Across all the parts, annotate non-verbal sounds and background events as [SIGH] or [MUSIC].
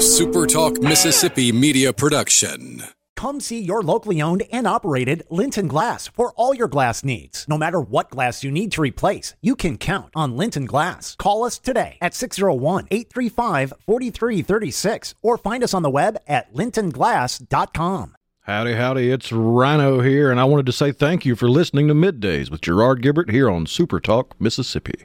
A SuperTalk Mississippi media production. Come see your locally owned and operated Linton Glass for all your glass needs. No matter what glass you need to replace, you can count on Linton Glass. Call us today at 601 835 4336 or find us on the web at lintonglass.com. Howdy, howdy, it's Rhino here, and I wanted to say thank you for listening to Middays with Gerard Gibert here on Super Talk, Mississippi.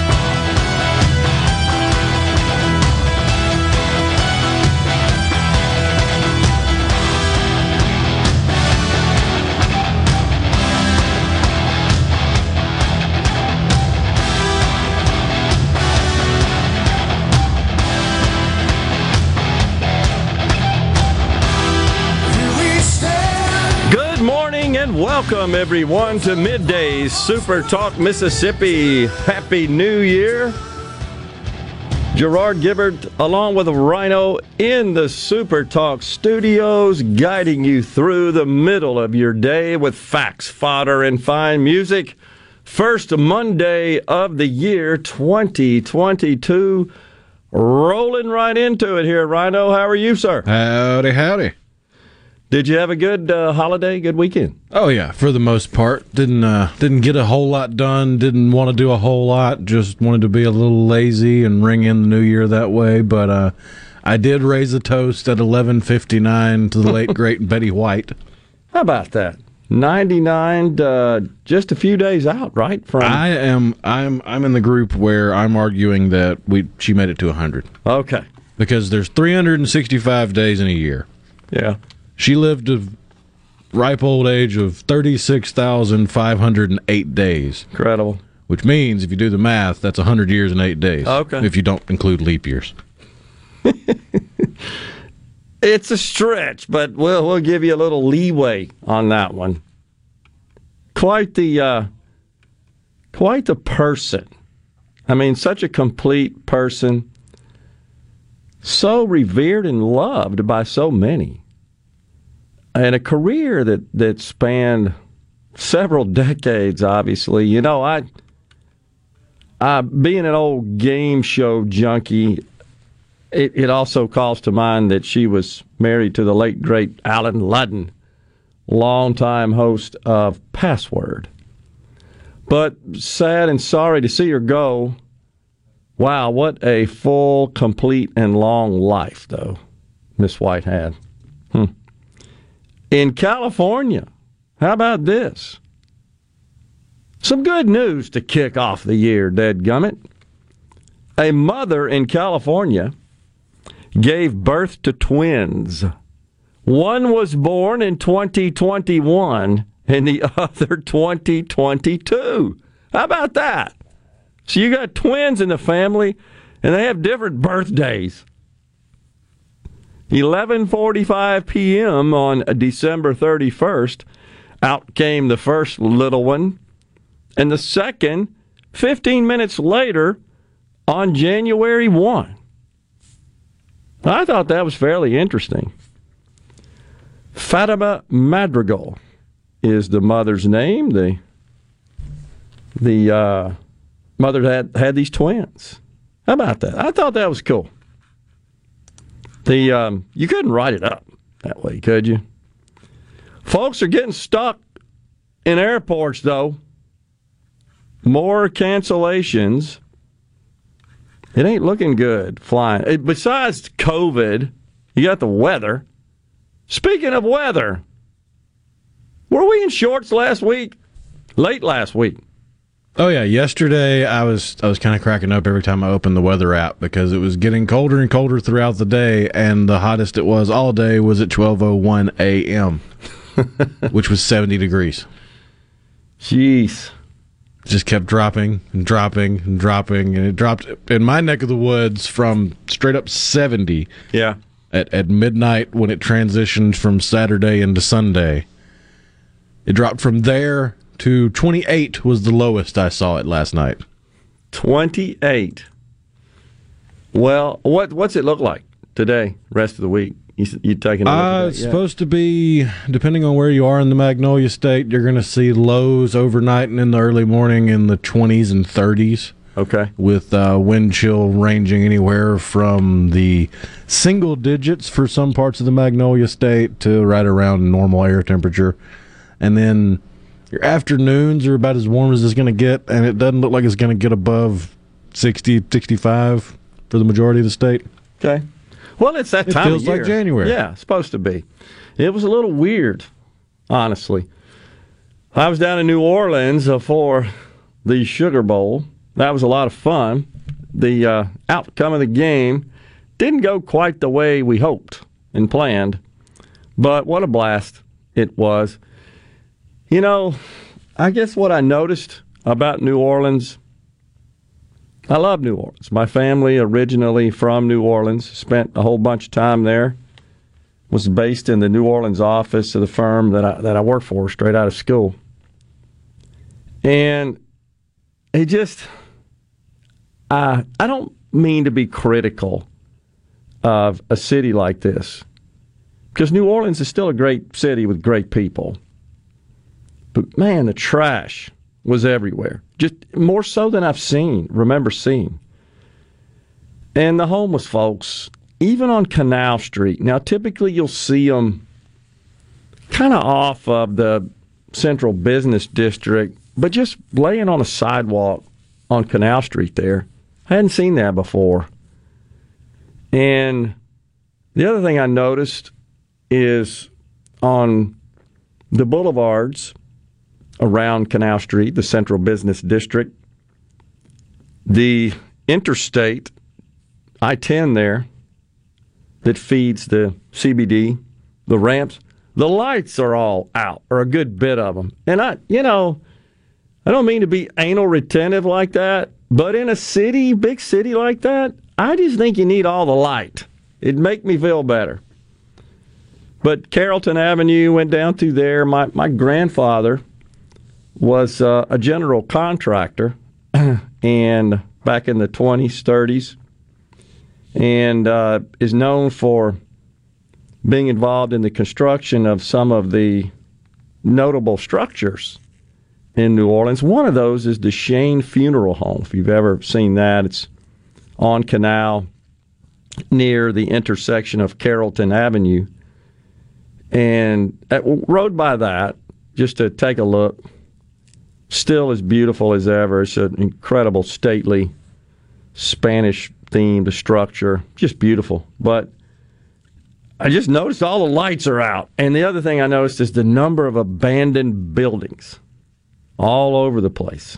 Welcome everyone to Middays Super Talk Mississippi. Happy New Year. Gerard Gibert along with Rhino in the Super Talk studios guiding you through the middle of your day with facts, fodder and fine music. First Monday of the year 2022 rolling right into it here Rhino. How are you, sir? Howdy, howdy. Did you have a good uh, holiday, good weekend? Oh yeah, for the most part, didn't uh, didn't get a whole lot done. Didn't want to do a whole lot. Just wanted to be a little lazy and ring in the new year that way. But uh, I did raise a toast at eleven fifty nine to the late [LAUGHS] great Betty White. How about that? 99 uh, just a few days out, right? From I am I'm I'm in the group where I'm arguing that we she made it to hundred Okay. because there's three hundred and sixty five days in a year. Yeah. She lived a ripe old age of 36,508 days, Incredible. which means if you do the math, that's 100 years and 8 days. Okay. If you don't include leap years. [LAUGHS] It's a stretch, but we'll we'll give you a little leeway on that one. Quite the uh, quite the person. I mean, such a complete person. So revered and loved by so many. And a career that, that spanned several [LAUGHS] decades, obviously. You know, I uh, being an old game show junkie, it, it also calls to mind that she was married to the late great Allen Ludden, longtime host of Password. But sad and sorry to see her go. Wow, what a full, complete, and long life, though, Miss White had. Hmm. In California, how about this? Some good news to kick off the year, Dead Gummit. A mother in California gave birth to twins. One was born in 2021 and the [LAUGHS] other 2022. How about that? So you got twins in the family and they have different birthdays. 11:45 p.m. on December 31st, out came the first little one, and the second 15 minutes later on January 1. I thought that was fairly interesting. Fatima Madrigal is the mother's name. The the uh, mother had had these twins. How about that? I thought that was cool. The um, you couldn't write it up that way, could you? Folks are getting stuck in airports, though. More cancellations. It ain't looking good flying. Eh, Besides COVID, you got the weather. Speaking of weather, were we in shorts last week? Late last week. Oh yeah, yesterday I was I was kind of cracking up every time I opened the weather app because it was getting colder and colder throughout the day and the hottest it was all day was at 12:01 a.m. [LAUGHS] which was 70 degrees. Jeez. just kept dropping and dropping and dropping and it dropped in my neck of the woods from straight up 70 Yeah. at, at midnight when it transitioned from saturday into sunday it dropped from there to 28 was the lowest i saw it last night 28. Well, what what's it look like today? Rest of the week, you you taking? A Uh, it's yet? supposed to be, depending on where you are in the Magnolia State, you're going to see lows overnight and in the early morning in the 20s and 30s, okay. with uh, wind chill ranging anywhere from the single digits for some parts of the Magnolia State to right around normal air temperature. And then your afternoons are about as warm as it's going to get, and it doesn't look like it's going to get above 60, 65 for the majority of the state. Okay. Well, it's that It time feels of year. like January. Yeah, supposed to be. It was a little weird, honestly. I was down in New Orleans uh, for the Sugar Bowl. That was a lot of fun. The uh, outcome of the game didn't go quite the way we hoped and planned, but what a blast it was. You know, I guess what I noticed about New Orleans I love New Orleans. My family originally from New Orleans, spent a whole bunch of time there. Was based in the New Orleans office of the firm that I that I worked for straight out of school. And it just I I don't mean to be critical of a city like this. Because New Orleans is still a great city with great people. But man, the trash was everywhere. Just more so than I've seen, remember seeing. And the homeless folks, even on Canal Street. Now, typically you'll see them kind of off of the central business district, but just laying on a sidewalk on Canal Street there. I hadn't seen that before. And the other thing I noticed is on the boulevards around Canal Street, the central business district, the interstate, I 10 there, that feeds the CBD, the ramps, the lights are all out, or a good bit of them. And I, you know, I don't mean to be anal retentive like that, but in a city, big city like that, I just think you need all the light. It'd make me feel better. But Carrollton Avenue went down through there. My my grandfather was uh, a general contractor, [CLEARS THROAT] and back in the twenties, thirties, and uh, is known for being involved in the construction of some of the notable structures in New Orleans. One of those is the Schoen Funeral Home. If you've ever seen that, it's on Canal near the intersection of Carrollton Avenue. And I rode by that just to take a look. Still as beautiful as ever. It's an incredible, stately, Spanish themed structure. Just beautiful. But I just noticed all the lights are out. And the other thing I noticed is the number of abandoned buildings all over the place.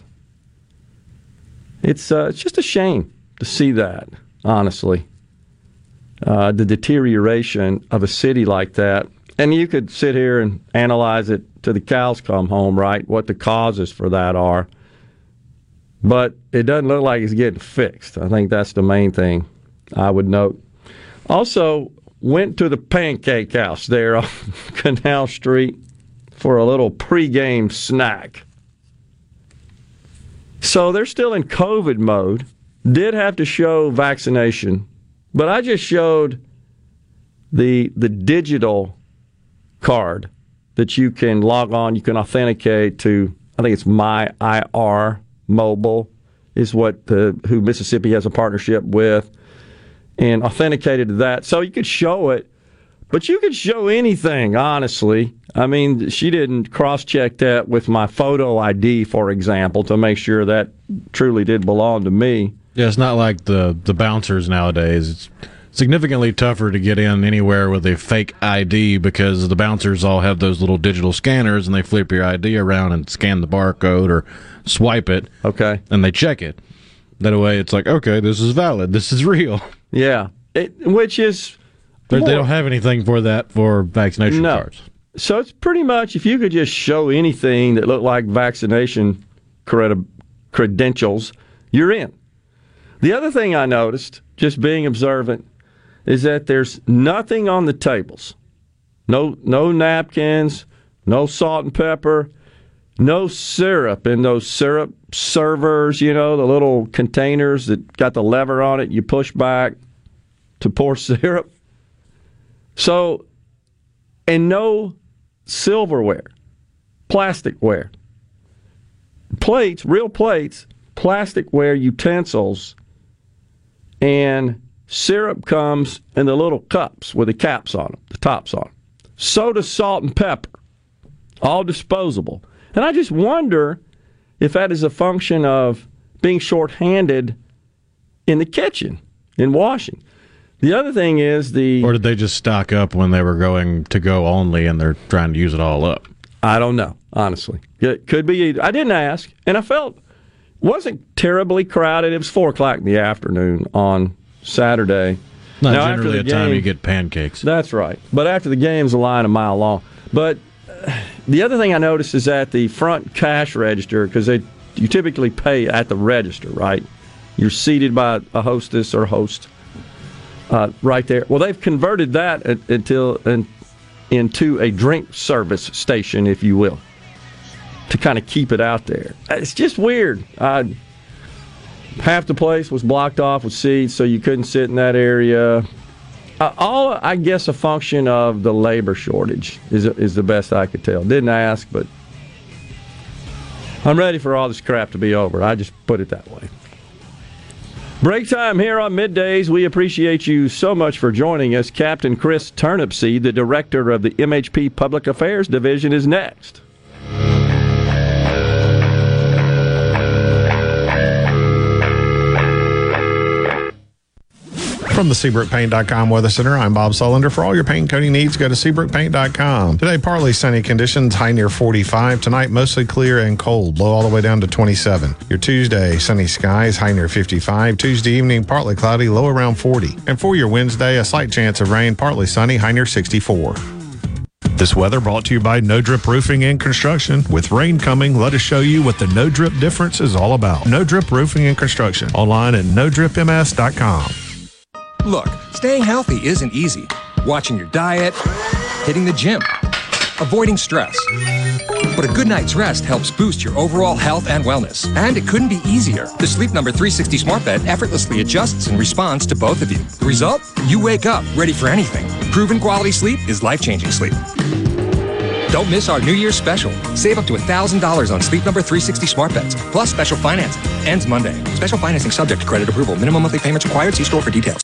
It's uh, it's just a shame to see that, honestly. Uh, the deterioration of a city like that. And you could sit here and analyze it to the cows come home, right? What the causes for that are. But it doesn't look like it's getting fixed. I think that's the main thing I would note. Also, went to the Pancake House there on [LAUGHS] Canal Street for a little pregame snack. So they're still in COVID mode. Did have to show vaccination, but I just showed the the digital card that you can log on. You can authenticate to. I think it's My IR Mobile is what the who Mississippi has a partnership with, and authenticated to that. So you could show it, but you could show anything. Honestly, I mean, she didn't cross check that with my photo ID, for example, to make sure that truly did belong to me. Yeah, it's not like the the bouncers nowadays. It's significantly tougher to get in anywhere with a fake ID because the bouncers all have those little digital scanners and they flip your ID around and scan the barcode or swipe it Okay. and they check it. That way, it's like, okay, this is valid. This is real. [LAUGHS] Yeah. It, which is they don't have anything for that for vaccination No. cards. So it's pretty much if you could just show anything that looked like vaccination credi- credentials, you're in. The other thing I noticed, just being observant, is that there's nothing on the tables. No no napkins, no salt and pepper. no syrup in those syrup servers, you know, the little containers that got the lever on it, you push back to pour [LAUGHS] syrup. So, and no silverware, plasticware, plates, real plates, plasticware utensils, and syrup comes in the little cups with the caps on them, the tops on them. Soda, salt, and pepper, all disposable. And I just wonder if that is a function of being shorthanded in the kitchen, in washing. The other thing is the. Or did they just stock up when they were going to go only and they're trying to use it all up? I don't know, honestly. It could be. Either. I didn't ask, and I felt wasn't terribly crowded. It was four o'clock in the afternoon on Saturday. Not now, generally a game, time you get pancakes. That's right. But after the game's a line a mile long. But the other thing I noticed is at the front cash register because they you typically pay at the register, right? You're seated by a hostess or host uh, right there. Well, they've converted that until into a drink service station, if you will, to kind of keep it out there. It's just weird. I, half the place was blocked off with seats, so you couldn't sit in that area. Uh, all I guess a function of the labor shortage is is the best I could tell. Didn't ask, but I'm ready for all this crap to be over. I just put it that way. Break time here on middays. We appreciate you so much for joining us. Captain Criss Turnipseed, the director of the MHP Public Affairs Division, is next. From the SeabrookPaint.com Weather Center, I'm Bob Sullender. For all your paint coating needs, go to SeabrookPaint.com. Today, partly sunny conditions, high near 45. Tonight, mostly clear and cold, low all the way down to 27. Your Tuesday, sunny skies, high near 55. Tuesday evening, partly cloudy, low around 40. And for your Wednesday, a slight chance of rain, partly sunny, high near 64. This weather brought to you by No Drip Roofing and Construction. With rain coming, let us show you what the No Drip difference is all about. No Drip Roofing and Construction. Online at NoDripMS.com. Look, staying healthy isn't easy. Watching your diet, hitting the gym, avoiding stress. But a good night's rest helps boost your overall health and wellness. And it couldn't be easier. The Sleep Number 360 Smart Bed effortlessly adjusts in response to both of you. The result? You wake up ready for anything. Proven quality sleep is life changing sleep. Don't miss our New Year's special. Save up to $1,000 on Sleep Number 360 smart beds, plus special financing. Ends Monday. Special financing subject to credit approval. Minimum monthly payments required. See store for details.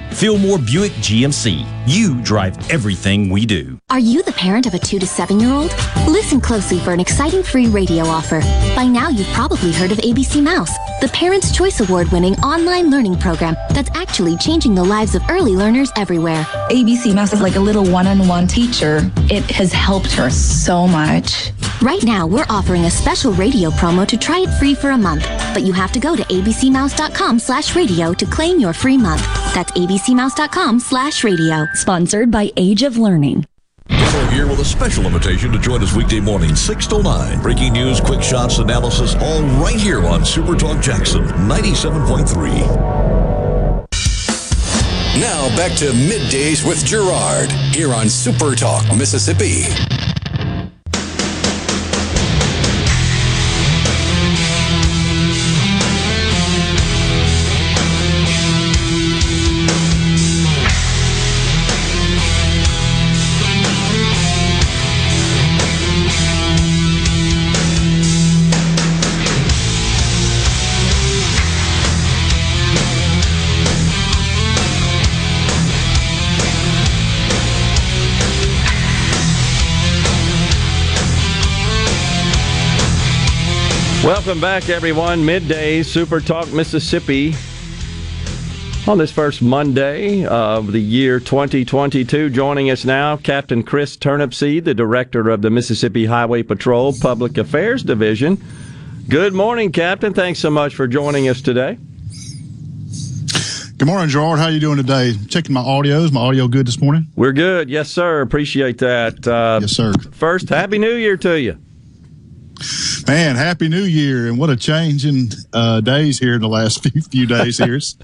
Fillmore Buick GMC. You drive everything we do. Are you the parent of a two to seven year old? Listen closely for an exciting free radio offer. By now, you've probably heard of ABC Mouse, the Parents' Choice Award winning online learning program that's actually changing the lives of early learners everywhere. ABC Mouse is like a little one on one teacher. It has helped her so much. Right now, we're offering a special radio promo to try it free for a month, but you have to go to abcmouse.com slash radio to claim your free month. That's abcmouse.com slash radio. Sponsored by Age of Learning. Trammell here with a special invitation to join us weekday morning, 6 to 9. Breaking news, quick shots, analysis, all right here on Super Talk Jackson 97.3. Now back to middays with Gerard here on Super Talk, Mississippi. Welcome back, everyone. Midday Super Talk Mississippi. On this first Monday of the year 2022, joining us now, Captain Criss Turnipseed, the director of the Mississippi Highway Patrol Public Affairs Division. Good morning, Captain. Thanks so much for joining us today. Good morning, Gerard. How are you doing today? Checking my audio. Is my audio good this morning? We're good. Yes, sir. Appreciate that. Uh, yes, sir. First, Happy New Year to you. Man, happy New Year, and what a change in uh, days here in the last few, [LAUGHS] few days here. It's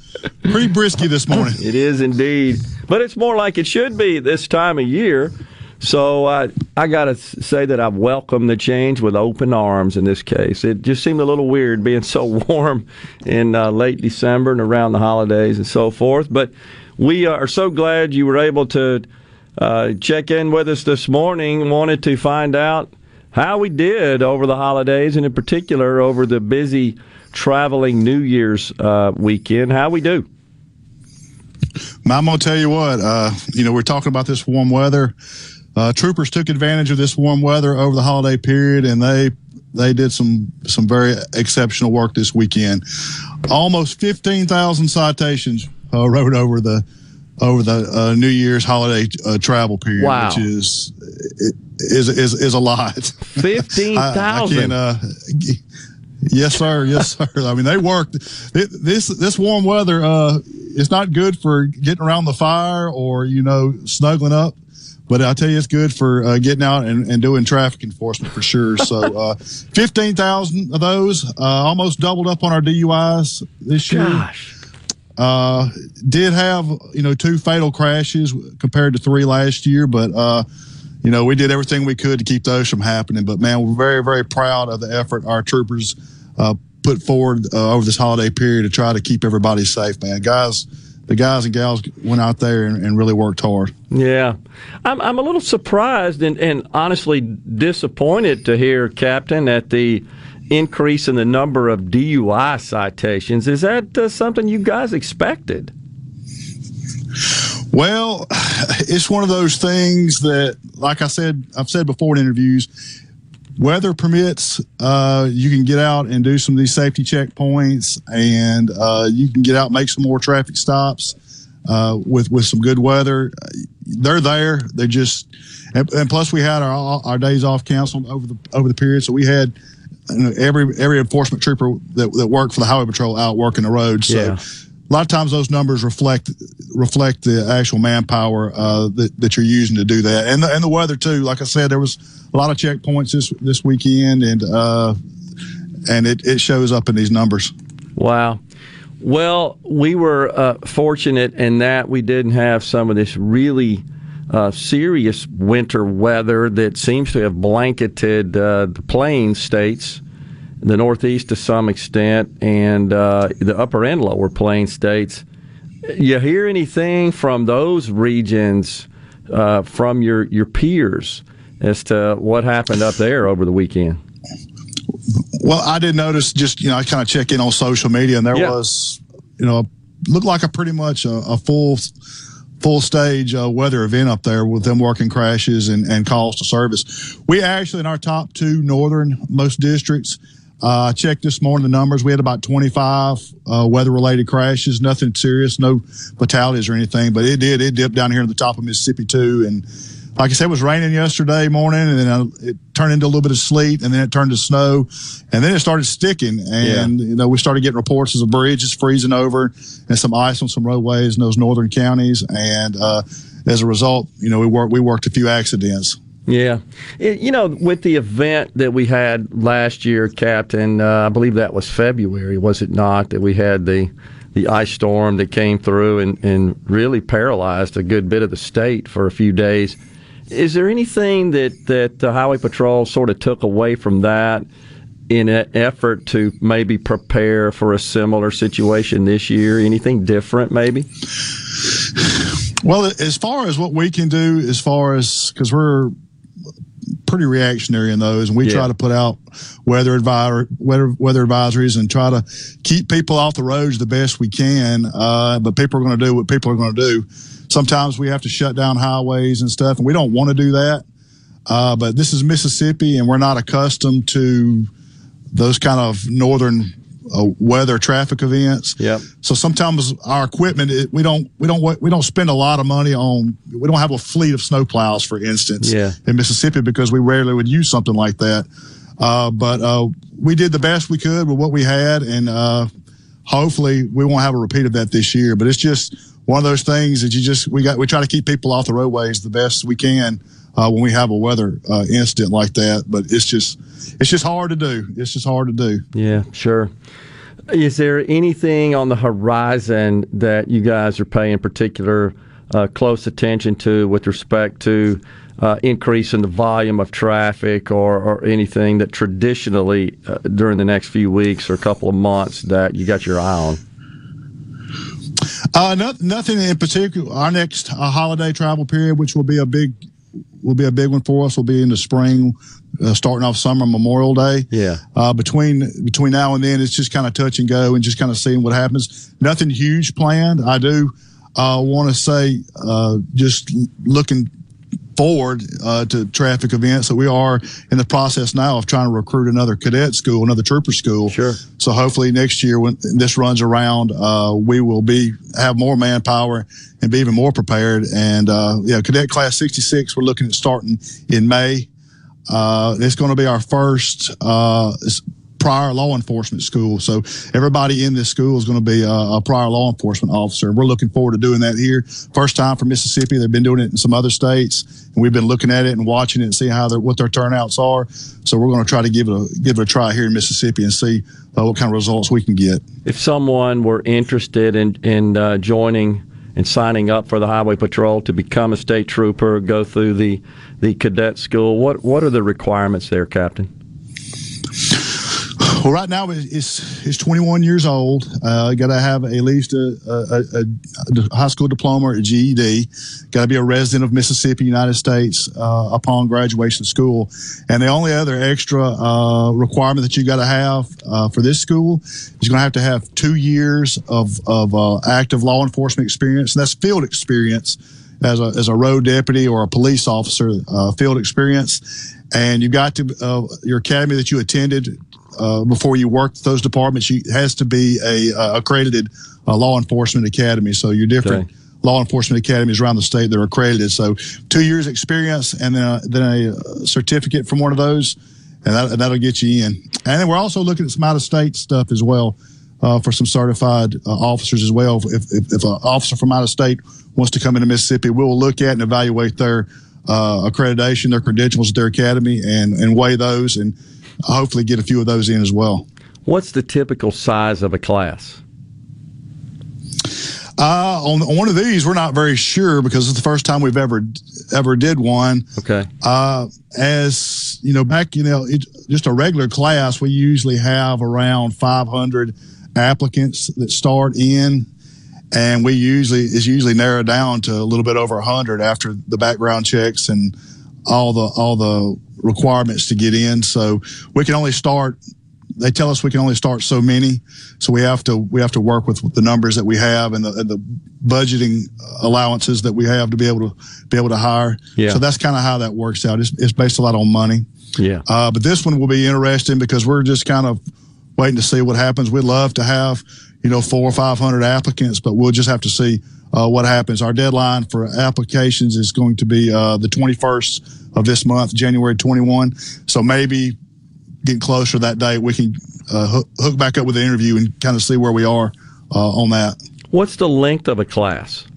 pretty brisky this morning. It is indeed, but it's more like it should be this time of year. So uh, I got to say that I've welcomed the change with open arms in this case. It just seemed a little weird being so [LAUGHS] warm in uh, late December and around the holidays and so forth. But we are so glad you were able to uh, check in with us this morning. Wanted to find out how we did over the holidays, and in particular over the busy traveling New Year's uh, weekend. How we do? I'm to tell you what. Uh, you know, we're talking about this warm weather. Uh, troopers took advantage of this warm weather over the holiday period, and they they did some some very exceptional work this weekend. Almost 15,000 citations uh, rode over the over the uh, New Year's holiday uh, travel period, wow. which is is is is a lot. [LAUGHS] Fifteen thousand. Uh, yes, sir. Yes, [LAUGHS] sir. I mean, they worked. This this warm weather uh, is not good for getting around the fire or you know snuggling up. But I tell you, it's good for uh, getting out and, and doing traffic enforcement for sure. So, [LAUGHS] uh, 15,000 of those, uh, almost doubled up on our DUIs this year. Uh, did have, you know, two fatal crashes compared to three last year, but, uh, you know, we did everything we could to keep those from happening. But man, we're very, very proud of the effort our troopers uh, put forward uh, over this holiday period to try to keep everybody safe. Man, guys, the guys and gals went out there and, and really worked hard. Yeah, I'm I'm a little surprised and, and honestly disappointed to hear, Captain, at the increase in the number of DUI citations. Is that uh, something you guys expected? Well, [SIGHS] it's one of those things that, like I said, I've said before in interviews, weather permits, uh, you can get out and do some of these safety checkpoints, and uh, you can get out make some more traffic stops uh, with with some good weather. They're there. They're just, and, and, plus we had our our days off canceled over the over the period, so we had. Every every enforcement trooper that, that worked for the highway patrol out working the roads. So yeah a lot of times those numbers reflect reflect the actual manpower uh, that, that you're using to do that, and the, and the weather too. Like I said, there was a lot of checkpoints this this weekend, and uh, and it, it shows up in these numbers. Wow. Well, we were uh, fortunate in that we didn't have some of this really uh, serious winter weather that seems to have blanketed uh, the plain states the Northeast to some extent, and uh, the upper and lower plain states. You hear anything from those regions uh, from your, your peers as to what happened up there over the weekend? Well, I did notice just, you know, I kind of check in on social media, and there yeah. was, you know, looked like a pretty much a, a full full stage uh, weather event up there with them working crashes and, and calls to service. We actually, in our top two northern most districts, uh, checked this morning the numbers. We had about 25 uh, weather related crashes, nothing serious, no fatalities or anything, but it did. It dipped down here in the top of Mississippi too. And like I said, it was raining yesterday morning and then it turned into a little bit of sleet and then it turned to snow and then it started sticking. And, yeah. you know, we started getting reports of the bridge is freezing over and some ice on some roadways in those northern counties. And, uh, as a result, you know, we worked we worked a few accidents. Yeah. It, you know, with the event that we had last year, Captain, uh, I believe that was February, was it not? That we had the the ice storm that came through and, and really paralyzed a good bit of the state for a few days. Is there anything that, that the Highway Patrol sort of took away from that in an effort to maybe prepare for a similar situation this year? Anything different, maybe? Well, as far as what we can do, as far as because we're pretty reactionary in those, and we yeah. try to put out weather advisor weather weather advisories and try to keep people off the roads the best we can. Uh, but people are going to do what people are going to do. Sometimes we have to shut down highways and stuff, and we don't want to do that. Uh, but this is Mississippi, and we're not accustomed to those kind of northern uh, weather traffic events. Yep. So sometimes our equipment, it, we don't, we don't, we don't spend a lot of money on. We don't have a fleet of snowplows, for instance, yeah. in Mississippi because we rarely would use something like that. Uh, but uh, we did the best we could with what we had, and uh, hopefully we won't have a repeat of that this year. But it's just one of those things that you just we got. We try to keep people off the roadways the best we can uh, when we have a weather uh, incident like that. But it's just it's just hard to do. It's just hard to do. Yeah, sure. Is there anything on the horizon that you guys are paying particular uh, close attention to with respect to uh, increase in the volume of traffic or, or anything that traditionally uh, during the next few weeks or a couple of months that you got your eye on? Uh, no, nothing in particular. Our next uh, holiday travel period, which will be a big will be a big one for us. Will be in the spring, uh, starting off summer Memorial Day. Yeah. Uh, between between now and then, it's just kind of touch and go and just kind of seeing what happens. Nothing huge planned. I do uh, want to say uh, just looking forward uh, to traffic events. So we are in the process now of trying to recruit another cadet school, another trooper school. Sure. So hopefully next year when this runs around, uh, we will be have more manpower and be even more prepared. And uh, yeah, cadet class 66, we're looking at starting in May. Uh, it's going to be our first uh, prior law enforcement school. So everybody in this school is going to be a, a, prior law enforcement officer. We're looking forward to doing that here. First time for Mississippi. They've been doing it in some other states, and we've been looking at it and watching it and see how what their turnouts are. So we're going to try to give it a give it a try here in Mississippi and see uh, what kind of results we can get. If someone were interested in in uh, joining and signing up for the Highway Patrol to become a state trooper, go through the the cadet school, what what are the requirements there, Captain? Well, right now it's it's 21 years old. Uh, Got to have at least a, a, a, high school diploma or a GED. Got to be a resident of Mississippi, United States, uh, upon graduation of school. And the only other extra uh, requirement that you got to have uh, for this school is you're going to have to have two years of of uh, active law enforcement experience, and that's field experience as a as a road deputy or a police officer, uh, field experience and you got to uh, your academy that you attended uh, before you worked those departments, you has to be a uh, accredited uh, law enforcement academy. So you're different. Okay. Law enforcement academies around the state that are accredited. So two years experience and then a, then a certificate from one of those, and, that, that'll get you in. And then we're also looking at some out of state stuff as well. Uh, for some certified uh, officers as well. If, if, if, an officer from out of state wants to come into Mississippi, we'll look at and evaluate their uh, accreditation, their credentials at their academy, and, and weigh those and hopefully get a few of those in as well. What's the typical size of a class? Uh, on, on, one of these, we're not very sure because it's the first time we've ever ever did one. Okay. Uh, as you know, back you know, it, just a regular class, we usually have around 500 applicants that start in, and we usually is usually narrowed down to a little bit over 100 after the background checks and all the all the requirements to get in. So we can only start. They tell us we can only start so many, so we have to we have to work with the numbers that we have and the, and the budgeting allowances that we have to be able to be able to hire. Yeah. So that's kind of how that works out. It's, it's based a lot on money. Yeah. Uh, but this one will be interesting because we're just kind of waiting to see what happens. We'd love to have you know four or five hundred applicants, but we'll just have to see uh, what happens. Our deadline for applications is going to be uh, the 21st of this month, January 21. So maybe getting closer that date, we can uh, hook, hook, back up with the interview and kind of see where we are uh, on that. What's the length of a class?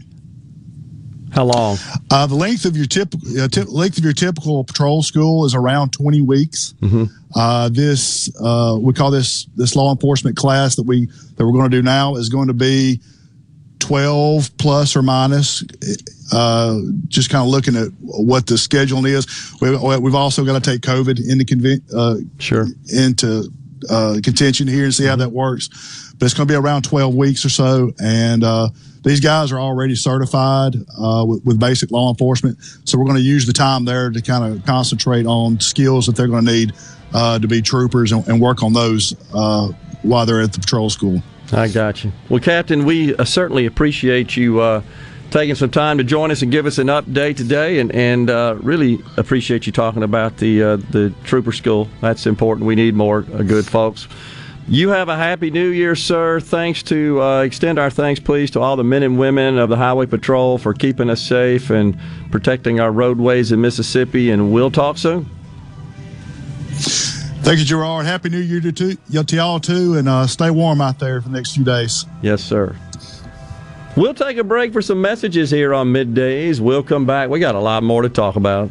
How long? Uh, the length of your typical uh, t- length of your typical patrol school is around 20 weeks. Mm-hmm. Uh, this uh, we call this this law enforcement class that we that we're going to do now is going to be 12 plus or minus. Uh, just kind of looking at what the scheduling is. We, we've also got to take COVID into conven- uh, sure into uh, contention here and see how that works. But it's going to be around 12 weeks or so, and uh, these guys are already certified uh, with, with, basic law enforcement. So we're going to use the time there to kind of concentrate on skills that they're going to need uh, to be troopers and, and work on those uh, while they're at the patrol school. I got you. Well, Captain, we uh, certainly appreciate you uh, taking some time to join us and give us an update today, and and uh, really appreciate you talking about the uh, the trooper school. That's important. We need more uh, good folks. You have a happy new year, sir. Thanks to uh, extend our thanks, please, to all the men and women of the Highway Patrol for keeping us safe and protecting our roadways in Mississippi. And we'll talk soon. Thank you, Gerard. Happy New Year to, to y'all too, and uh, stay warm out there for the next few days. Yes, sir. We'll take a break for some messages here on middays. We'll come back. We got a lot more to talk about.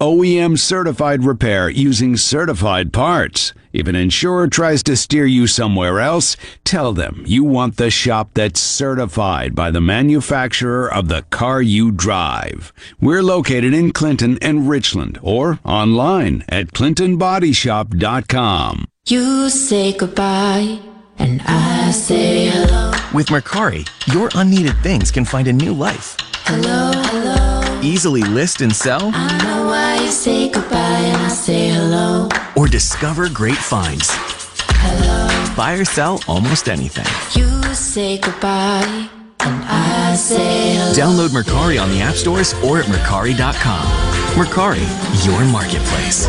OEM certified repair using certified parts? If an insurer tries to steer you somewhere else, tell them you want the shop that's certified by the manufacturer of the car you drive. We're located in Clinton and Richland or online at clintonbodyshop.com. You say goodbye and I say hello. With Mercari, your unneeded things can find a new life. Hello, hello. Easily list and sell. I know why you say goodbye and I say hello. Or discover great finds. Hello. Buy or sell almost anything. You say goodbye and I say hello. Download Mercari on the app stores or at Mercari.com. Mercari, your marketplace.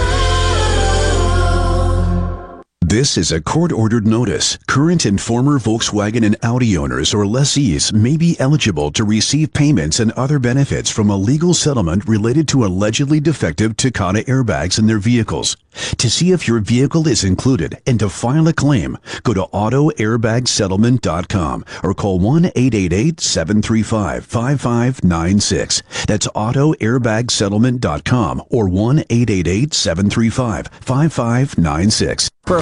This is a court ordered notice. Current and former Volkswagen and Audi owners or lessees may be eligible to receive payments and other benefits from a legal settlement related to allegedly defective Takata airbags in their vehicles. To see if your vehicle is included and to file a claim, go to autoairbagsettlement.com or call 1-888-735-5596. That's autoairbagsettlement.com or 1-888-735-5596. For a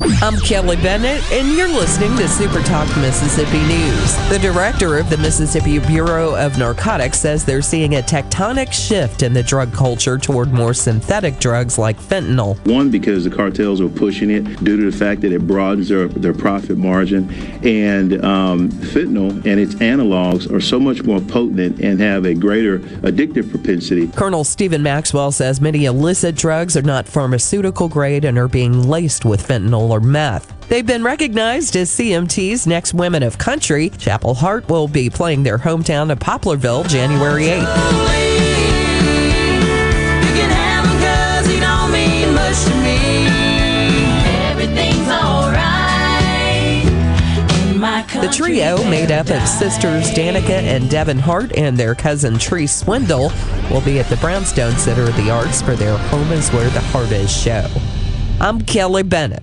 I'm Kelly Bennett, and you're listening to Super Talk Mississippi News. The director of the Mississippi Bureau of Narcotics says they're seeing a tectonic shift in the drug culture toward more synthetic drugs like fentanyl. One, because the cartels are pushing it due to the fact that it broadens their, their profit margin. And um, fentanyl and its analogs are so much more potent and have a greater addictive propensity. Colonel Stephen Maxwell says many illicit drugs are not pharmaceutical grade and are being laced with fentanyl or meth. They've been recognized as CMT's next women of country. Chapel Hart will be playing their hometown of Poplarville January 8th. The trio, made up of sisters Danica and Devynn Hart and their cousin Tree Swindle, will be at the Brownstone Center of the Arts for their Home is Where the Heart Is show. I'm Kelly Bennett.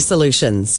solutions.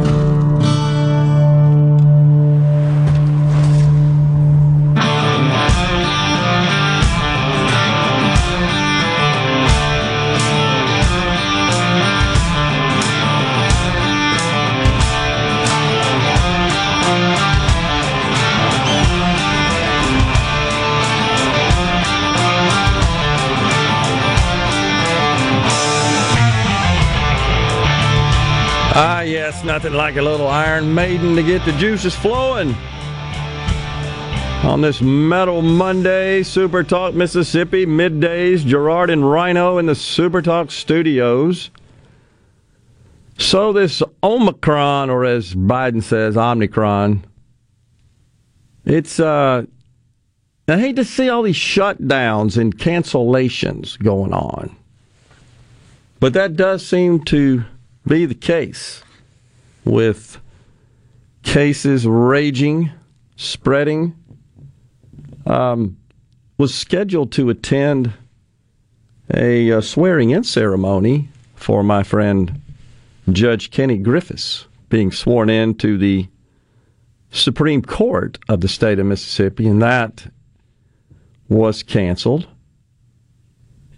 Nothing like a little Iron Maiden to get the juices flowing. On this Metal Monday, Super Talk Mississippi, middays, Gerard and Rhino in the Super Talk studios. So, this Omicron, or as Biden says, Omicron, it's, uh, I hate to see all these shutdowns and cancellations going on. But that does seem to be the case with cases raging, spreading. Um, was scheduled to attend a, uh swearing in ceremony for my friend Judge Kenny Griffis being sworn in to the Supreme Court of the state of Mississippi, and that was canceled.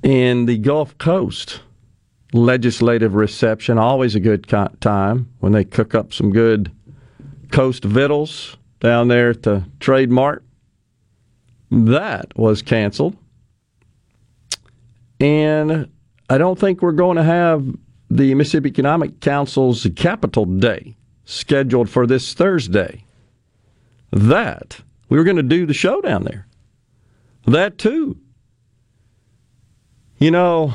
In the Gulf Coast, legislative reception, always a good time when they cook up some good coast victuals down there at the Trade Mart. That was canceled. And I don't think we're going to have the Mississippi Economic Council's Capital Day scheduled for this Thursday. That, we were going to do the show down there. That too. You know,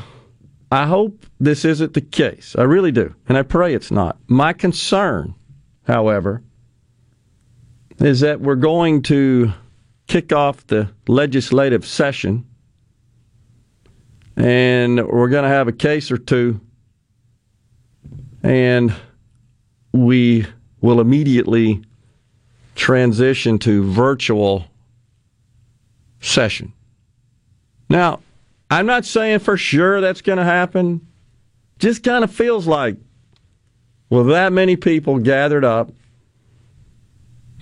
I hope this isn't the case. I really do. And I pray it's not. My concern, however, is that we're going to kick off the legislative session and we're going to have a case or two and we will immediately transition to virtual session. Now, I'm not saying for sure that's going to happen. Just kind of feels like with that many people gathered up,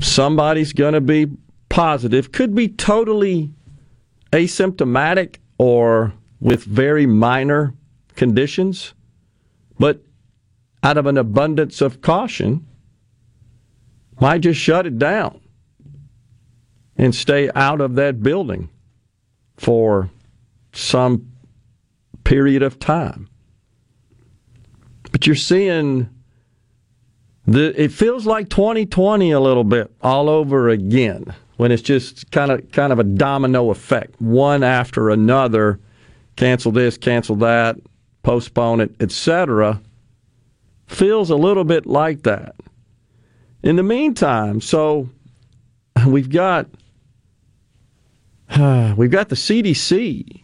somebody's going to be positive. Could be totally asymptomatic or with very minor conditions, but out of an abundance of caution, might just shut it down and stay out of that building for some period of time. But you're seeing the it feels like 2020 a little bit all over again when it's just kind of kind of a domino effect, one after another, cancel this, cancel that, postpone it, etc. Feels a little bit like that. In the meantime, so we've got uh, [SIGHS] we've got the CDC,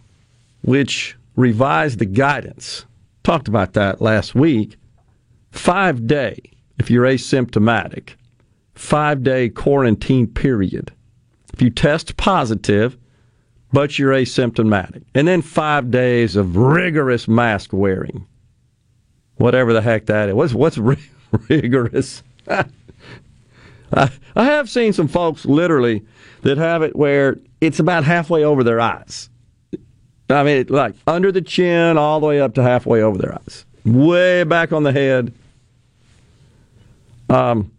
which revised the guidance. Talked about that last week. Five day, if you're asymptomatic, five day quarantine period. If you test positive, but you're asymptomatic, and then five days of rigorous mask wearing. Whatever the heck that is. What's, what's [LAUGHS] rigorous? [LAUGHS] I, I have seen some folks literally that have it where it's about halfway over their eyes. I mean, like under the chin, all the way up to halfway over their eyes, way back on the head. Um,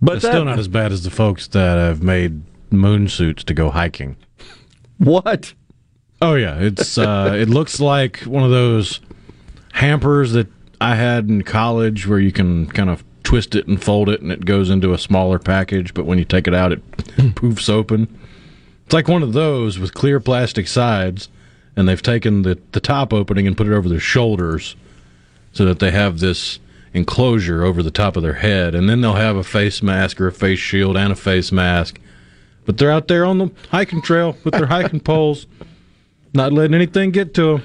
but it's that, still not as bad as the folks that have made moon suits to go hiking. What? Oh yeah, it's uh, it looks like one of those hampers that I had in college, where you can kind of twist it and fold it, and it goes into a smaller package. But when you take it out, it poofs open. It's like one of those with clear plastic sides, and they've taken the the top opening and put it over their shoulders, so that they have this enclosure over the top of their head, and then they'll have a face mask or a face shield and a face mask. But they're out there on the hiking trail with their hiking poles, not letting anything get to them,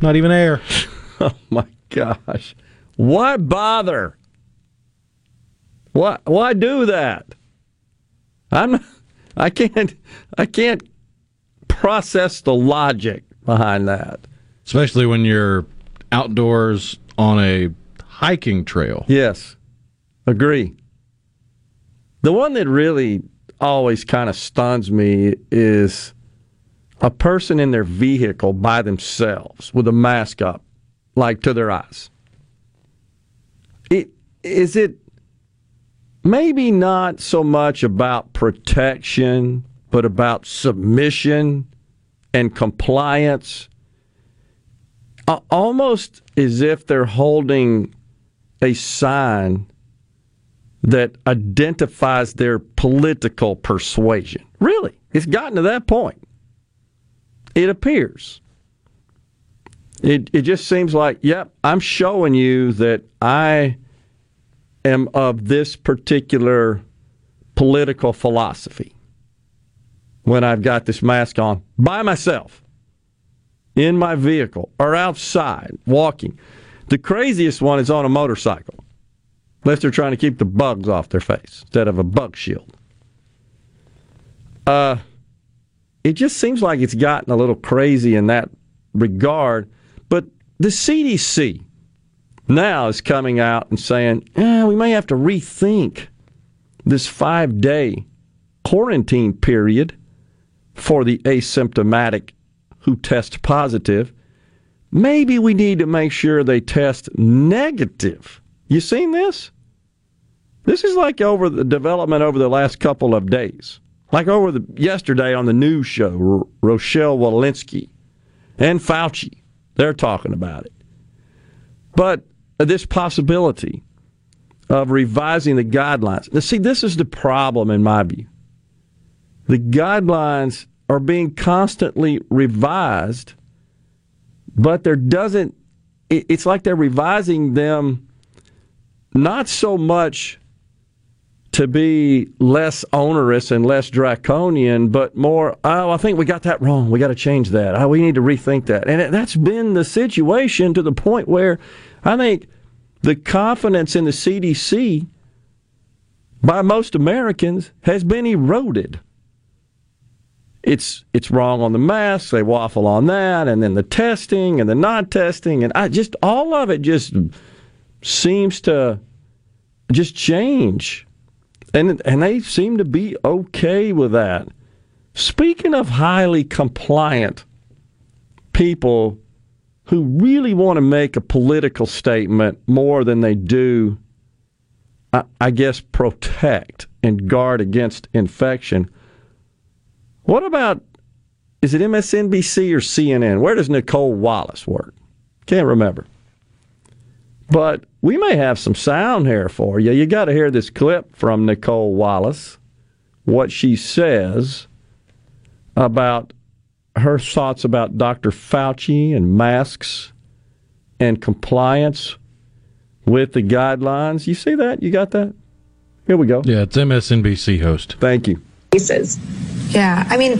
not even air. [LAUGHS] Oh my gosh. Why bother? Why why do that? I'm I can't I can't process the logic behind that. Especially when you're outdoors on a hiking trail. Yes. Agree. The one that really always kind of stuns me is a person in their vehicle by themselves with a mask up, like to their eyes. It, is it maybe not so much about protection, but about submission and compliance? Almost as if they're holding a sign that identifies their political persuasion. Really, it's gotten to that point. It appears. It it just seems like, yep, I'm showing you that I am of this particular political philosophy when I've got this mask on by myself in my vehicle or outside walking. The craziest one is on a motorcycle, unless they're trying to keep the bugs off their face instead of a bug shield. Uh, it just seems like it's gotten a little crazy in that regard. But the CDC now is coming out and saying, eh, we may have to rethink this five day quarantine period for the asymptomatic who test positive. Maybe we need to make sure they test negative. You seen this? This is like over the development over the last couple of days. Like over the yesterday on the news show, Rochelle Walensky and Fauci, they're talking about it. But this possibility of revising the guidelines. Now, see, this is the problem in my view. The guidelines are being constantly revised, but there doesn't, it's like they're revising them not so much to be less onerous and less draconian, but more, oh, I think we got that wrong. We got to change that. Oh, we need to rethink that. And that's been the situation to the point where I think the confidence in the CDC by most Americans has been eroded. It's it's wrong on the masks. They waffle on that, and then the testing and the not testing, and I just all of it just seems to just change, and and they seem to be okay with that. Speaking of highly compliant people who really want to make a political statement more than they do, I, I guess, protect and guard against infection. What about, is it MSNBC or CNN? Where does Nicolle Wallace work? Can't remember. But we may have some sound here for you. You got to hear this clip from Nicolle Wallace, what she says about her thoughts about Dr. Fauci and masks and compliance with the guidelines. You see that? You got that? Here we go. Yeah, it's MSNBC host. Thank you. Cases. Yeah, I mean,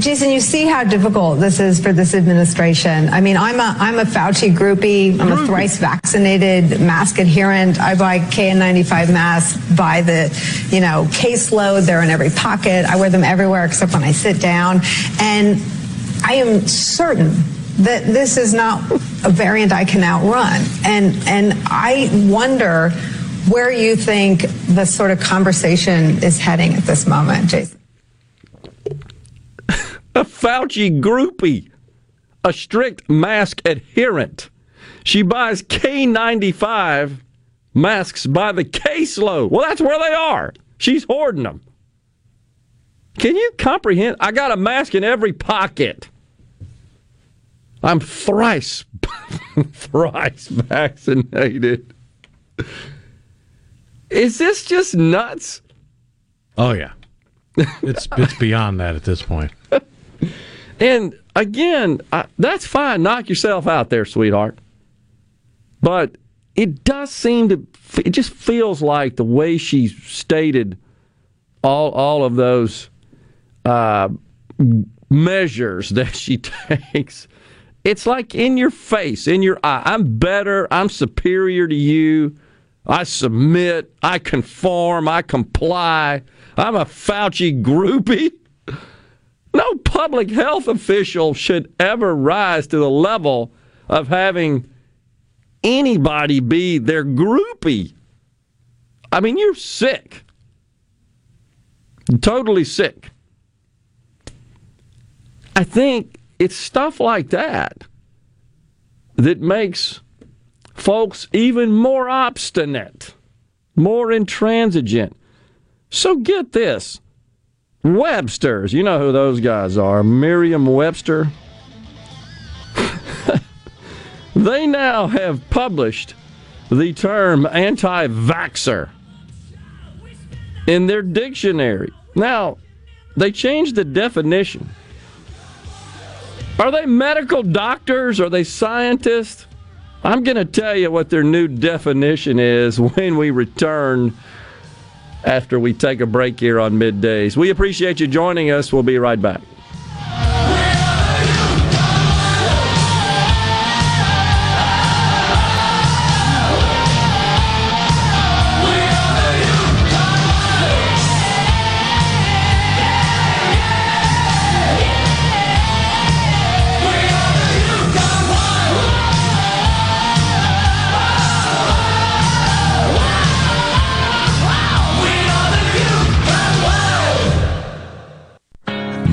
Jason, you see how difficult this is for this administration. I mean, I'm a I'm a Fauci groupie. I'm a thrice vaccinated mask adherent. I buy KN95 masks by the, you know, caseload. They're in every pocket. I wear them everywhere except when I sit down. And I am certain that this is not a variant I can outrun. And and I wonder where you think the sort of conversation is heading at this moment, Jason. [LAUGHS] a Fauci groupie, a strict mask adherent. She buys K95 masks by the caseload. Well, that's where they are. She's hoarding them. Can you comprehend? I got a mask in every pocket. I'm thrice, [LAUGHS] thrice vaccinated. Is this just nuts? Oh yeah, it's [LAUGHS] it's beyond that at this point. And again, I, that's fine. Knock yourself out there, sweetheart. But it does seem to. It just feels like the way she stated all all of those uh, measures [LAUGHS] that she takes. It's like in your face, in your eye. I'm better. I'm superior to you. I submit. I conform. I comply. I'm a Fauci groupie. No public health official should ever rise to the level of having anybody be their groupie. I mean, you're sick. Totally sick. I think it's stuff like that that makes folks even more obstinate, more intransigent. So get this Webster's, you know who those guys are, Merriam Webster. [LAUGHS] they now have published the term anti vaxxer in their dictionary. Now, they changed the definition. Are they medical doctors? Are they scientists? I'm going to tell you what their new definition is [LAUGHS] when we return after we take a break here on middays. We appreciate you joining us. We'll be right back.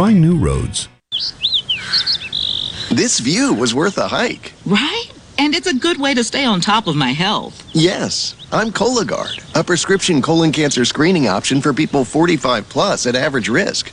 Find new roads. This view was worth a hike. Right? And it's a good way to stay on top of my health. Yes, I'm Cologuard, a prescription colon cancer screening option for people 45 plus at average risk.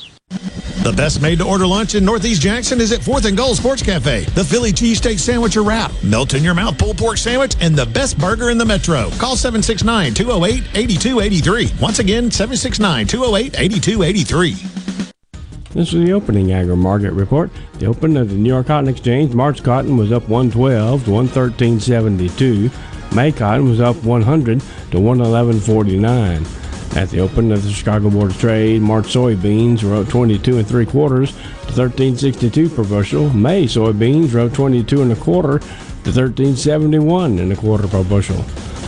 The best made to order lunch in Northeast Jackson is at 4th and Goal Sports Cafe. The Philly cheesesteak sandwich or wrap, melt in your mouth pulled pork sandwich, and the best burger in the metro. Call 769 208 8283. Once again, 769 208 8283. This is the opening agri market report. The open of the New York Cotton Exchange, March cotton was up 112 to 113.72. May cotton was up 100 to 111.49. At the open of the Chicago Board of Trade, March soybeans up 22 and three quarters to 13.62 per bushel. May soybeans up 22 and a quarter to 13.71 and a quarter per bushel.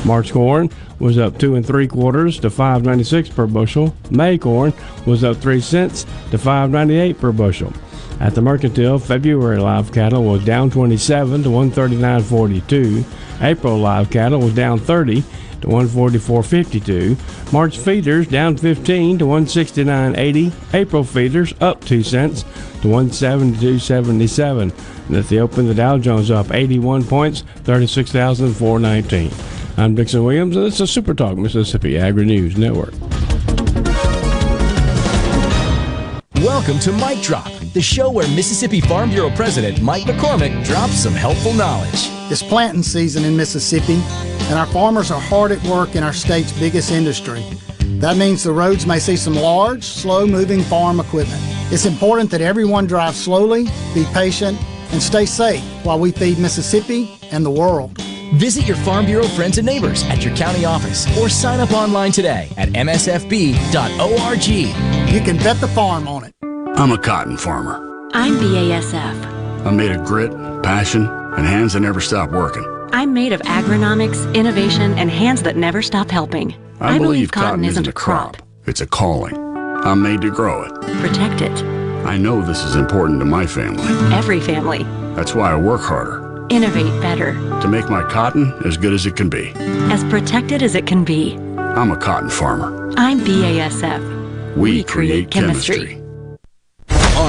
March corn was up two and three quarters to 5.96 per bushel. May corn was up three cents to 5.98 per bushel. At the mercantile, February live cattle was down 27 to 139.42. April live cattle was down 30 to 144.52. March feeders down 15 to 169.80. April feeders up 2 cents to 172.77. And at the open, the Dow Jones up 81 points, 36,419. I'm Dixon Williams, and this is Super Talk Mississippi Agri News Network. Welcome to Mike Drop, the show where Mississippi Farm Bureau President Mike McCormick drops some helpful knowledge. It's planting season in Mississippi, and our farmers are hard at work in our state's biggest industry. That means the roads may see some large, slow moving farm equipment. It's important that everyone drive slowly, be patient, and stay safe while we feed Mississippi and the world. Visit your Farm Bureau friends and neighbors at your county office or sign up online today at msfb.org. You can bet the farm on it. I'm a cotton farmer. I'm BASF. I'm made of grit, passion, and hands that never stop working. I'm made of agronomics, innovation, and hands that never stop helping. I, believe, cotton, isn't a crop, it's a calling. I'm made to grow it, Protect it. I know this is important to my family. Every family. That's why I work harder Innovate better. to make my cotton as good as it can be. As protected as it can be. I'm a cotton farmer. I'm BASF. We, create chemistry.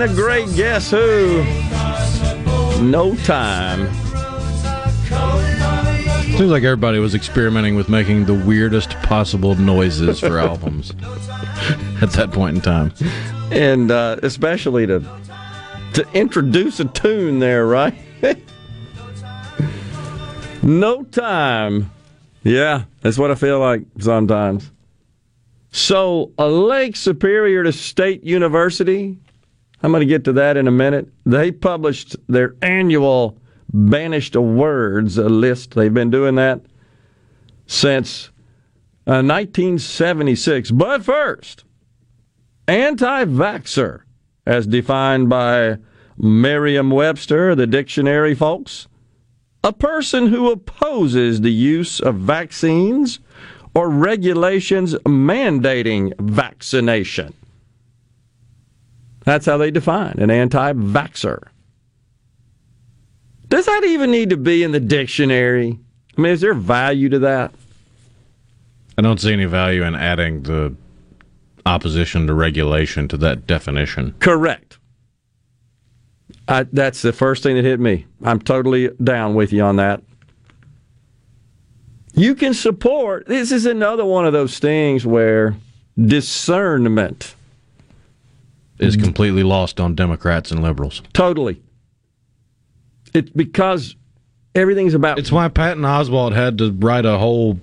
Everyone. The great Guess Who. No time. Seems like everybody was experimenting with making the weirdest possible noises for [LAUGHS] albums at that point in time. And uh, especially to to introduce a tune there, right? [LAUGHS] no time. Yeah, that's what I feel like sometimes. So, a Lake Superior to State University, I'm going to get to that in a minute. They published their annual Banished Awards list. They've been doing that since uh, 1976. But first, anti vaxxer, as defined by Merriam Webster, the dictionary, folks, a person who opposes the use of vaccines or regulations mandating vaccination. That's how they define an anti vaxxer. Does that even need to be in the dictionary? I mean, is there value to that? I don't see any value in adding the opposition to regulation to that definition. Correct. I, that's the first thing that hit me. I'm totally down with you on that. You can support, this is another one of those things where discernment is mm-hmm. completely lost on Democrats and liberals. Totally. It's because everything's about. It's why Patton Oswalt had to write a whole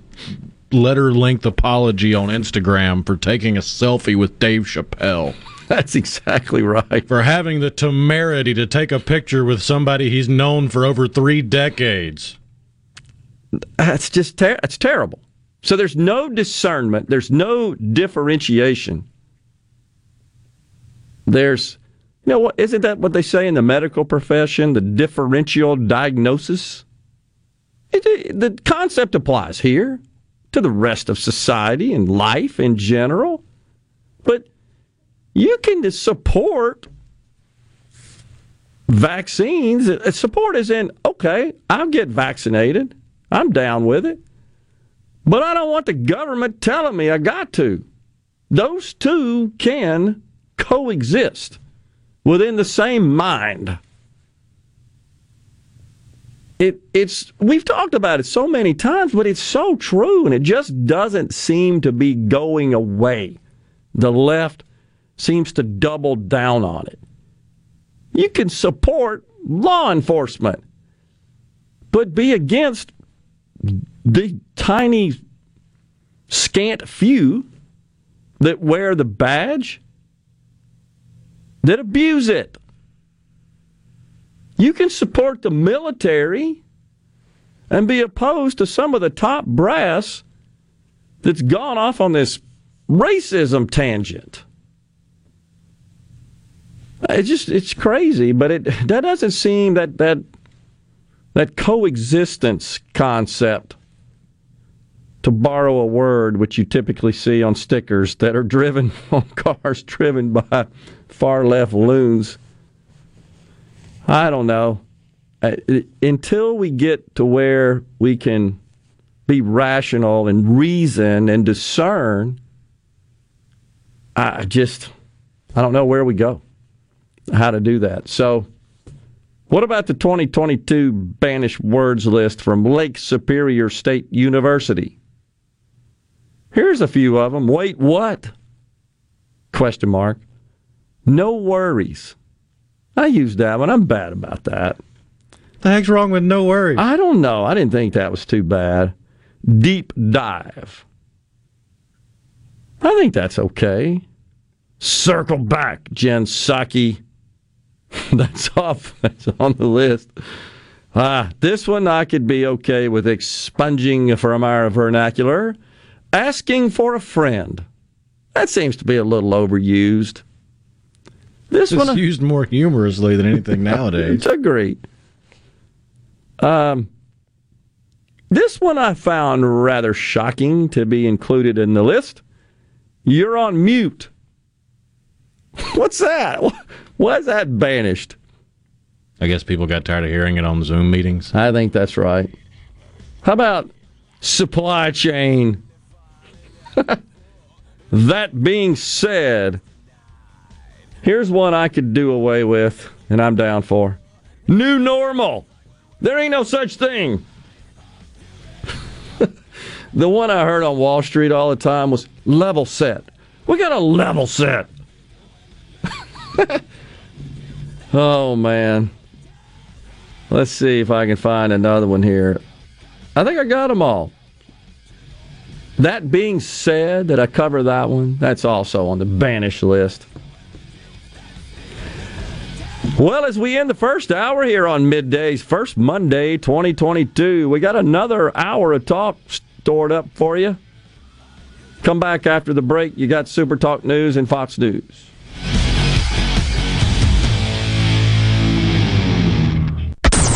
letter length apology on Instagram for taking a selfie with Dave Chappelle. [LAUGHS] That's exactly right. For having the temerity to take a picture with somebody he's known for over three decades. That's just ter- that's terrible. So there's no discernment. There's no differentiation. There's, you know, what isn't that what they say in the medical profession? The differential diagnosis. It, it, the concept applies here to the rest of society and life in general, but you can support vaccines. Support is in okay. I'll get vaccinated. I'm down with it. But I don't want the government telling me I got to. Those two can coexist within the same mind. It, it's we've talked about it so many times, but it's so true, and it just doesn't seem to be going away. The left seems to double down on it. You can support law enforcement, but be against the tiny, scant few that wear the badge that abuse it. You can support the military and be opposed to some of the top brass that's gone off on this racism tangent. It's just it's crazy, but it that doesn't seem that that that coexistence concept to borrow a word which you typically see on stickers that are driven [LAUGHS] on cars driven by far left loons. I don't know. Uh, until we get to where we can be rational and reason and discern, I just I don't know where we go, how to do that. So, what about the 2022 banished words list from Lake Superior State University? Here's a few of them. Wait, what? Question mark. No worries. I used that one. I'm bad about that. The heck's wrong with no worries? I don't know. I didn't think that was too bad. Deep dive. I think that's okay. Circle back, Jen Psaki. [LAUGHS] that's off. That's on the list. Ah, this one I could be okay with expunging from our vernacular. Asking for a friend. That seems to be a little overused. This it's one used more humorously than anything [LAUGHS] nowadays. Agreed. Um, this one I found rather shocking to be included in the list. You're on mute. What's that? [LAUGHS] Why is that banished? I guess people got tired of hearing it on Zoom meetings. I think that's right. How about supply chain? [LAUGHS] that being said, Here's one I could do away with, and I'm down for. New normal. There ain't no such thing. [LAUGHS] the one I heard on Wall Street all the time was level set. We got a level set. [LAUGHS] oh, man. Let's see if I can find another one here. I think I got them all. That being said, that I cover that one, that's also on the banish list. Well, as we end the first hour here on middays, first Monday 2022, we got another hour of talk stored up for you. Come back after the break. You got Super Talk News and Fox News.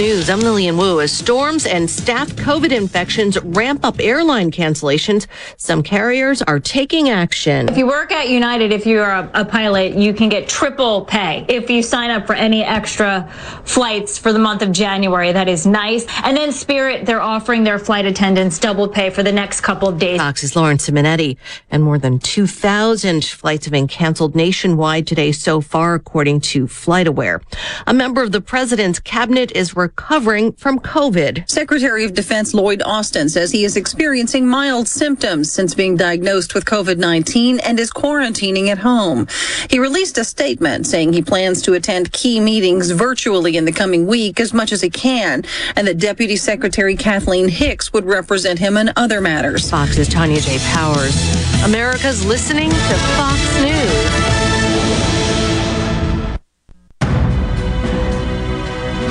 News, I'm Lillian Wu. As storms and staff COVID infections ramp up airline cancellations, some carriers are taking action. If you work at United, if you're a, a, pilot, you can get triple pay if you sign up for any extra flights for the month of January. That is nice. And then Spirit, they're offering their flight attendants double pay for the next couple of days. Fox's Lauren Simonetti. And more than 2,000 flights have been canceled nationwide today so far, according to FlightAware. A member of the president's cabinet is recovering from COVID. Secretary of Defense Lloyd Austin says he is experiencing mild symptoms since being diagnosed with COVID 19 and is quarantining at home. He released a statement saying he plans to attend key meetings virtually in the coming week as much as he can, and that Deputy Secretary Kathleen Hicks would represent him in other matters. Fox's Tanya J. Powers. America's listening to Fox News.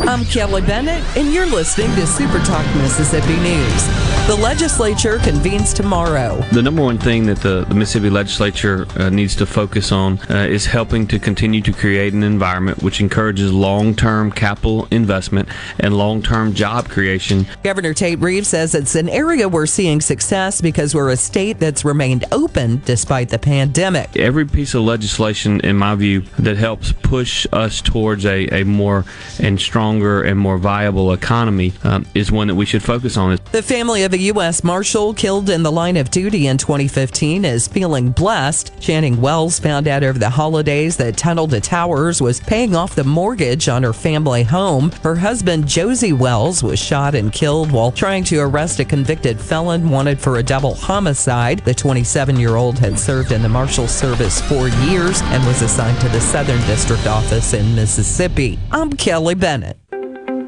I'm Kelly Bennett, and you're listening to Super Talk Mississippi News. The legislature convenes tomorrow. The number one thing that the, the Mississippi legislature uh, needs to focus on uh, is helping to continue to create an environment which encourages long term capital investment and long term job creation. Governor Tate Reeves says it's an area we're seeing success because we're a state that's remained open despite the pandemic. Every piece of legislation, in my view, that helps push us towards a, a more and stronger and more viable economy um, is one that we should focus on. The family of a U.S. Marshal killed in the line of duty in 2015 is feeling blessed. Channing Wells found out over the holidays that Tunnel to Towers was paying off the mortgage on her family home. Her husband, Josie Wells, was shot and killed while trying to arrest a convicted felon wanted for a double homicide. The 27 year old had served in the Marshal Service for years and was assigned to the Southern District Office in Mississippi. I'm Kelly Bennett.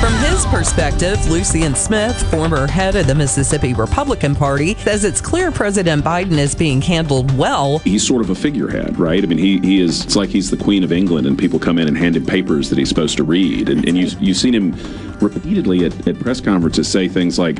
From his perspective, Lucian Smith, former head of the Mississippi Republican Party, says it's clear President Biden is being handled well. He's sort of a figurehead, right? I mean, he, he is, it's like he's the Queen of England and people come in and hand him papers that he's supposed to read. And, and you, you've seen him repeatedly at, at press conferences say things like,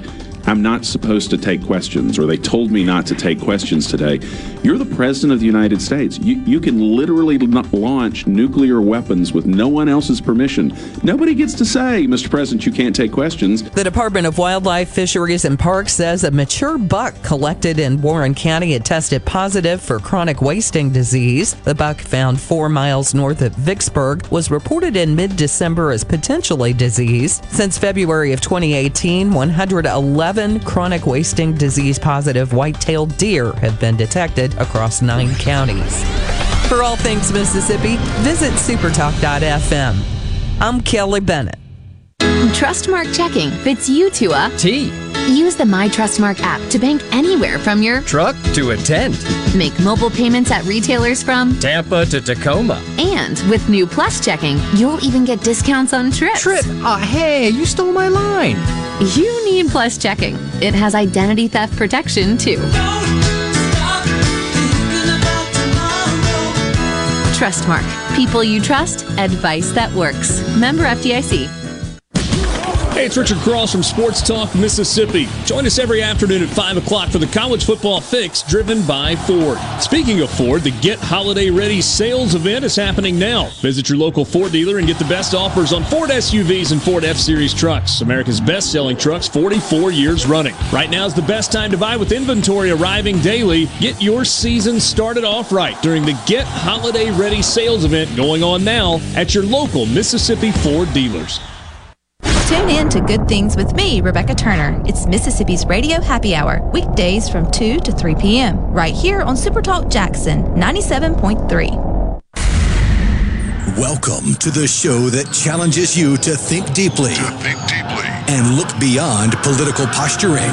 I'm not supposed to take questions, or they told me not to take questions today. You're the president of the United States. You, you can literally launch nuclear weapons with no one else's permission. Nobody gets to say, Mr. President, you can't take questions. The Department of Wildlife, Fisheries, and Parks says a mature buck collected in Warren County had tested positive for chronic wasting disease. The buck found four miles north of Vicksburg was reported in mid December as potentially diseased. Since February of 2018, 111 seven chronic wasting disease positive white tailed deer have been detected across nine counties. For all things Mississippi, visit supertalk.fm. I'm Kelly Bennett. Trustmark checking fits you to a T. Use the My Trustmark app to bank anywhere from your truck to a tent. Make mobile payments at retailers from Tampa to Tacoma. And with new Plus checking, you'll even get discounts on trips. Trip? Uh, hey, you stole my line. You need Plus checking. It has identity theft protection too. Trustmark. People you trust, advice that works. Member FDIC. Hey, it's Richard Cross from Sports Talk Mississippi. Join us every afternoon at 5 o'clock for the College Football Fix driven by Ford. Speaking of Ford, the Get Holiday Ready sales event is happening now. Visit your local Ford dealer and get the best offers on Ford SUVs and Ford F Series trucks, America's best selling trucks 44 years running. Right now is the best time to buy with inventory arriving daily. Get your season started off right during the Get Holiday Ready sales event going on now at your local Mississippi Ford dealers. Tune in to Good Things with me, Rebecca Turner. It's Mississippi's Radio Happy Hour, weekdays from 2 to 3 p.m., right here on Supertalk Jackson 97.3. Welcome to the show that challenges you to think deeply, to think deeply, and look beyond political posturing.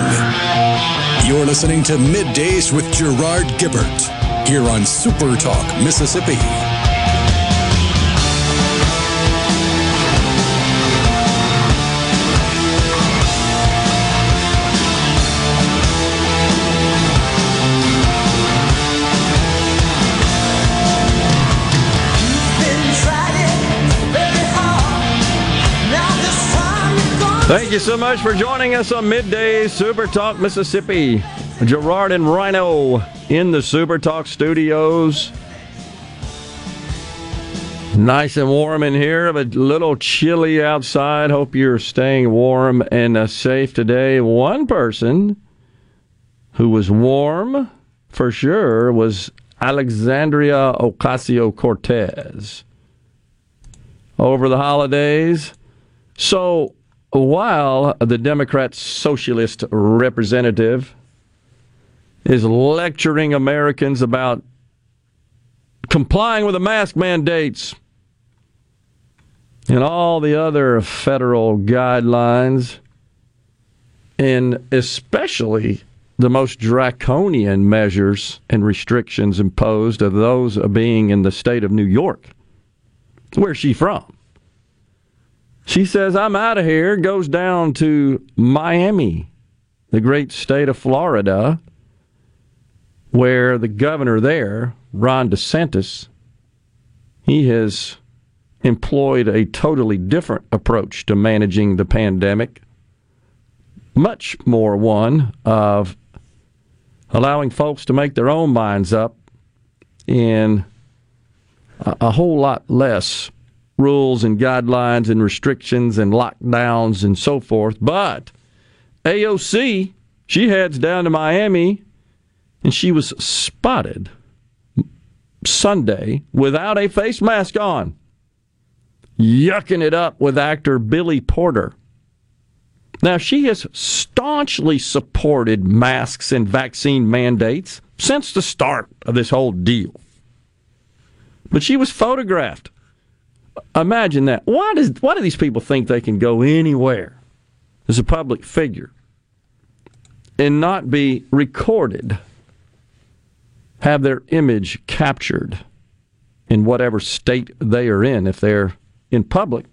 You're listening to Middays with Gerard Gibert here on Super Talk, Mississippi. Thank you so much for joining us on Midday Super Talk Mississippi. Gerard and Rhino in the Super Talk studios. Nice and warm in here, but a little chilly outside. Hope you're staying warm and uh, safe today. One person who was warm for sure was Alexandria Ocasio Cortez. Over the holidays. So, while the Democrat socialist representative is lecturing Americans about complying with the mask mandates and all the other federal guidelines, and especially the most draconian measures and restrictions imposed of those being in the state of New York. Where's she from? She says, I'm out of here, goes down to Miami, the great state of Florida, where the governor there, Ron DeSantis, he has employed a totally different approach to managing the pandemic, much more one of allowing folks to make their own minds up in a, a whole lot less rules and guidelines and restrictions and lockdowns and so forth. But AOC, she heads down to Miami and she was spotted Sunday without a face mask on, yucking it up with actor Billy Porter. Now, she has staunchly supported masks and vaccine mandates since the start of this whole deal. But she was photographed Imagine that. Why does why do these people think they can go anywhere as a public figure and not be recorded, have their image captured in whatever state they are in if they're in public?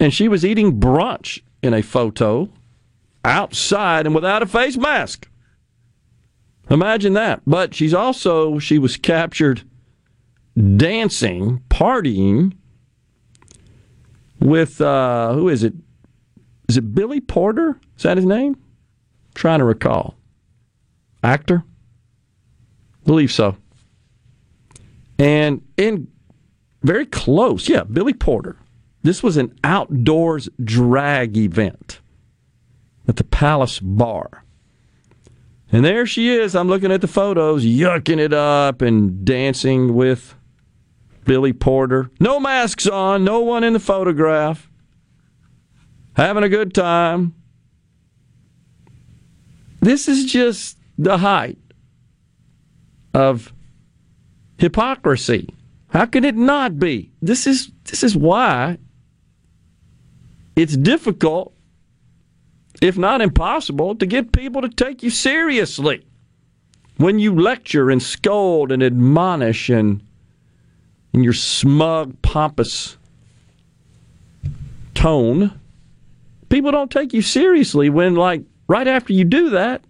And she was eating brunch in a photo outside and without a face mask. Imagine that. But she's also she was captured dancing, partying with uh, who is it? Is it Billy Porter? Is that his name? I'm trying to recall. Actor? Believe so. And in very close, yeah, Billy Porter. This was an outdoors drag event at the Palace Bar. And there she is. I'm looking at the photos, yucking it up and dancing with Billy Porter. No masks on, no one in the photograph. Having a good time. This is just the height of hypocrisy. How can it not be? This is this is why it's difficult, if not impossible, to get people to take you seriously. When you lecture and scold and admonish and in your smug, pompous tone, people don't take you seriously when, like, right after you do that,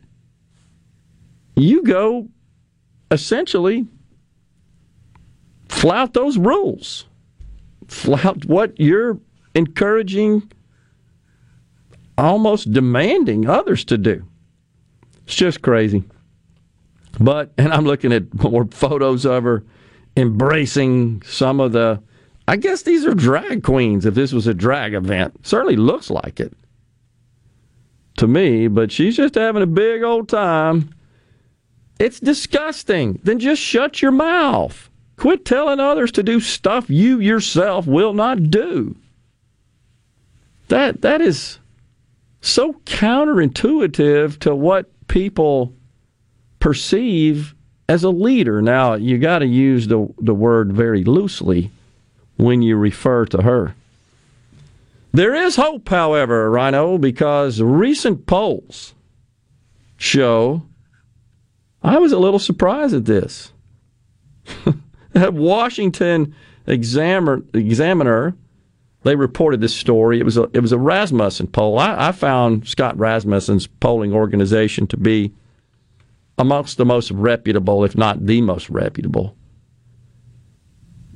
you go essentially flout those rules, flout what you're encouraging, almost demanding others to do. It's just crazy. But, and I'm looking at [LAUGHS] more photos of her embracing some of the, I guess these are drag queens if this was a drag event. Certainly looks like it to me, but she's just having a big old time. It's disgusting. Then just shut your mouth. Quit telling others to do stuff you yourself will not do. That that is so counterintuitive to what people perceive as a leader. Now, you got to use the the word very loosely when you refer to her. There is hope, however, Rhino, because recent polls show I was a little surprised at this. [LAUGHS] That Washington Examiner, Examiner, they reported this story. It was a it was a Rasmussen poll. I, I found Scott Rasmussen's polling organization to be amongst the most reputable, if not the most reputable.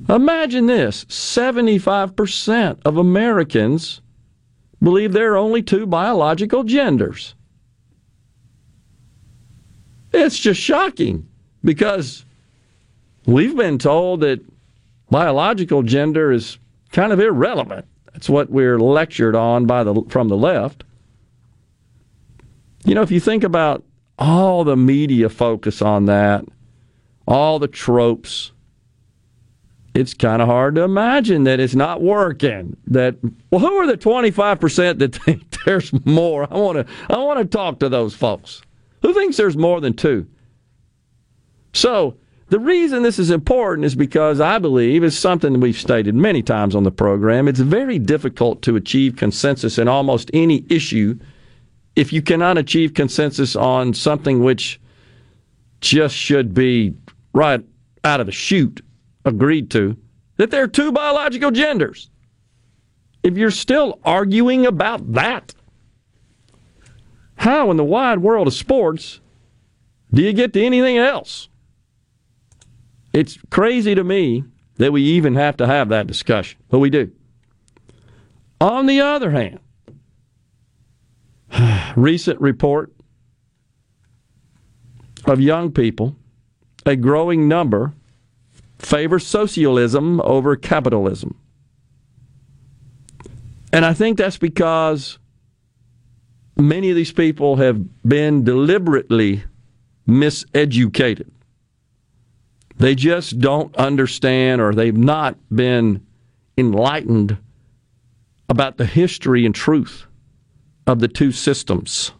Imagine this 75% of Americans believe there are only two biological genders. It's just shocking because we've been told that biological gender is kind of irrelevant. That's what we're lectured on by the from the left. You know, if you think about all the media focus on that, all the tropes, it's kind of hard to imagine that it's not working. That well, who are the twenty five percent that [LAUGHS] think there's more? I want to I want to talk to those folks. Who thinks there's more than two? So the reason this is important is because I believe is something we've stated many times on the program. It's very difficult to achieve consensus in almost any issue if you cannot achieve consensus on something which just should be right out of the chute agreed to that there are two biological genders. If you're still arguing about that, how in the wide world of sports do you get to anything else? It's crazy to me that we even have to have that discussion, but we do. On the other hand, [SIGHS] recent report of young people, a growing number, favor socialism over capitalism. And I think that's because many of these people have been deliberately miseducated. They just don't understand or they've not been enlightened about the history and truth of the two systems.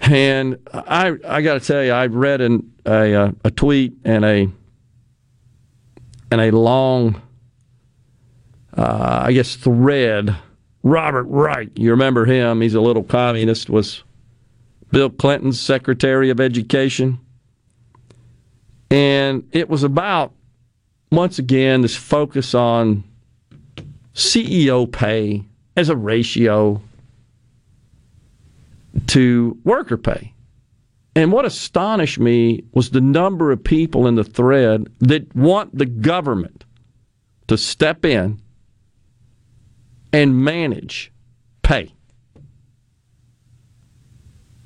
And I, I got to tell you, I read an, a, uh, a tweet and a and a long, uh, I guess, thread. Robert Reich, you remember him? He's a little communist. Was Bill Clinton's Secretary of Education, and it was about once again this focus on CEO pay as a ratio to worker pay. And what astonished me was the number of people in the thread that want the government to step in and manage pay.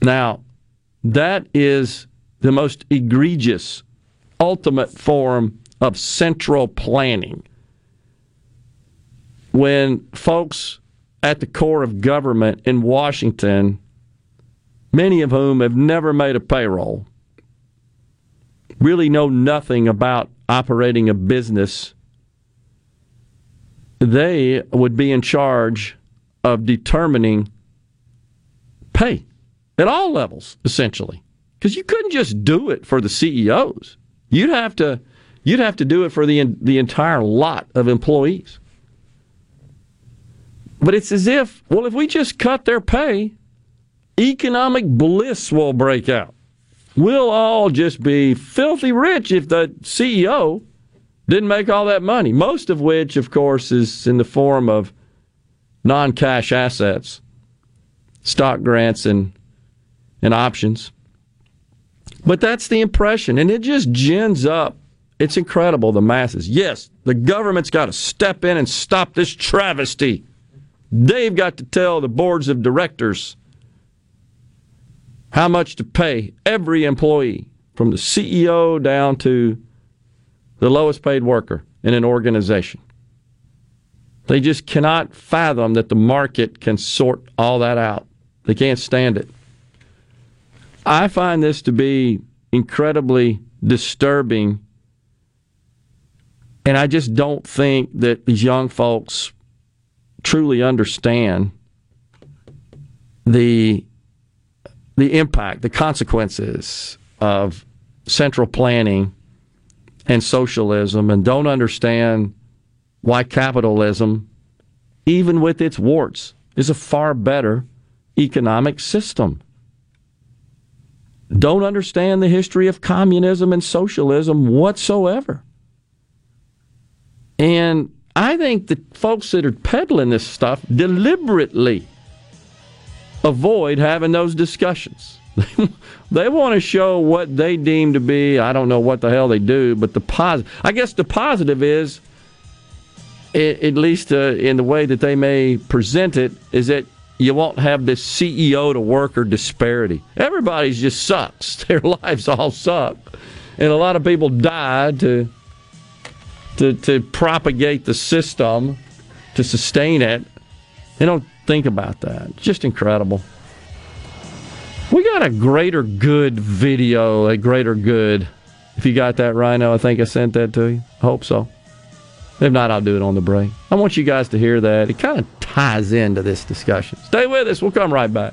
Now, that is the most egregious, ultimate form of central planning. When folks at the core of government in Washington many of whom have never made a payroll, really know nothing about operating a business, they would be in charge of determining pay at all levels, essentially, because you couldn't just do it for the CEOs. You'd have to you'd have to do it for the the entire lot of employees. But it's as if, well, if we just cut their pay, economic bliss will break out. We'll all just be filthy rich if the CEO didn't make all that money, most of which, of course, is in the form of non cash assets, stock grants, and, and options. But that's the impression, and it just gins up. It's incredible, the masses. Yes, the government's got to step in and stop this travesty. They've got to tell the boards of directors how much to pay every employee, from the CEO down to the lowest paid worker in an organization. They just cannot fathom that the market can sort all that out. They can't stand it. I find this to be incredibly disturbing. And I just don't think that these young folks truly understand the the impact, the consequences of central planning and socialism and don't understand why capitalism, even with its warts, is a far better economic system. Don't understand the history of communism and socialism whatsoever. And I think the folks that are peddling this stuff deliberately avoid having those discussions. [LAUGHS] they want to show what they deem to be, I don't know what the hell they do, but the positive, I guess the positive is, at least uh, in the way that they may present it, is that you won't have this CEO to worker disparity. Everybody's just sucks. [LAUGHS] Their lives all suck. And a lot of people die to, to, to propagate the system, to sustain it. They don't think about that. Just incredible. We got a greater good video, a greater good. If you got that, Rhino, I think I sent that to you. I hope so. If not, I'll do it on the break. I want you guys to hear that. It kind of ties into this discussion. Stay with us. We'll come right back.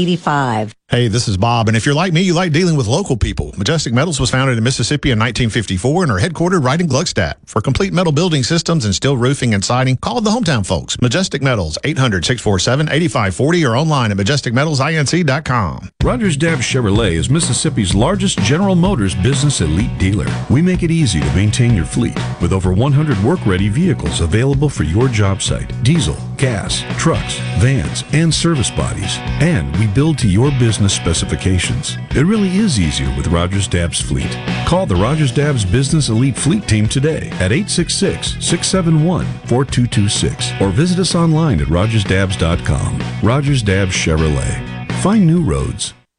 85. Hey, this is Bob, and if you're like me, you like dealing with local people. Majestic Metals was founded in Mississippi in 1954 and are headquartered right in Gluckstadt. For complete metal building systems and steel roofing and siding, call the hometown folks. Majestic Metals, 800-647-8540 or online at majesticmetalsinc.com. Rogers Dabbs Chevrolet is Mississippi's largest General Motors business elite dealer. We make it easy to maintain your fleet with over 100 work-ready vehicles available for your job site. Diesel, gas, trucks, vans, and service bodies. And we build to your business specifications. It really is easier with Rogers Dabbs Fleet. Call the Rogers Dabbs Business Elite Fleet Team today at 866-671-4226 or visit us online at rogersdabbs.com. Rogers Dabbs Chevrolet. Find new roads.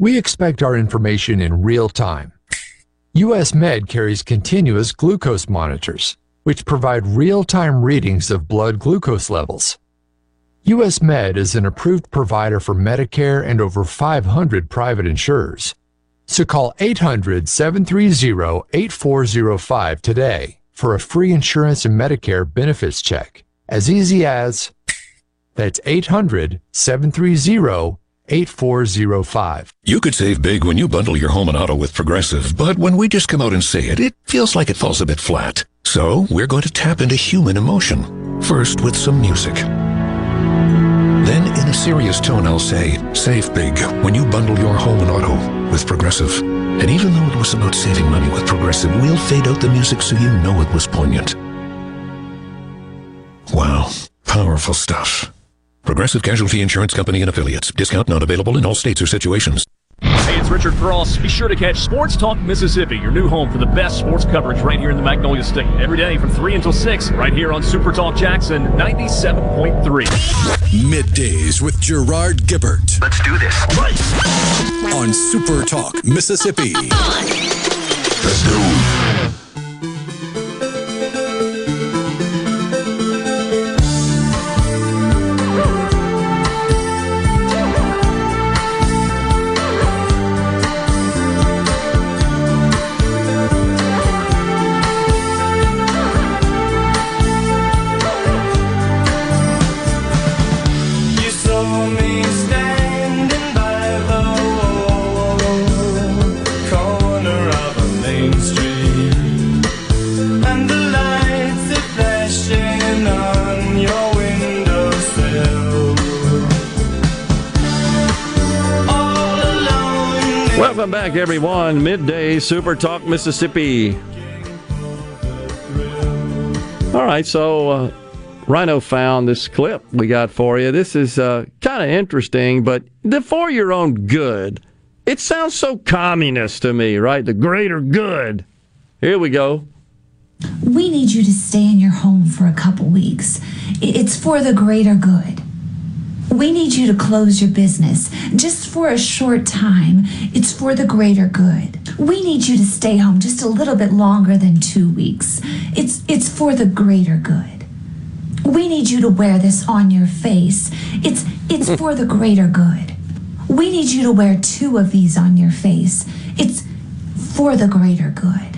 We expect our information in real time. US Med carries continuous glucose monitors, which provide real time readings of blood glucose levels. US Med is an approved provider for Medicare and over 500 private insurers. So call 800 730 8405 today for a free insurance and Medicare benefits check. As easy as that's 800 730 8405. You could save big when you bundle your home and auto with Progressive, but when we just come out and say it, it feels like it falls a bit flat. So we're going to tap into human emotion. First with some music. Then in a serious tone, I'll say, save big when you bundle your home and auto with Progressive. And even though it was about saving money with Progressive, we'll fade out the music so you know it was poignant. Wow, powerful stuff. Progressive Casualty Insurance Company and Affiliates. Discount not available in all states or situations. Hey, it's Richard Cross. Be sure to catch Sports Talk Mississippi, your new home for the best sports coverage right here in the Magnolia State. Every day from 3 until 6, right here on Super Talk Jackson 97.3. Middays with Gerard Gibert. Let's do this. On Super Talk, Mississippi. Let's go. Everyone. Midday Super Talk Mississippi. All right, so uh, Rhino found this clip we got for you. This is uh, kind of interesting, but the for your own good. It sounds so communist to me, right? The greater good. Here we go. We need you to stay in your home for a couple weeks. It's for the greater good. We need you to close your business just for a short time. It's for the greater good. We need you to stay home just a little bit longer than 2 weeks. It's it's for the greater good. We need you to wear this on your face. It's it's for the greater good. We need you to wear two of these on your face. It's for the greater good.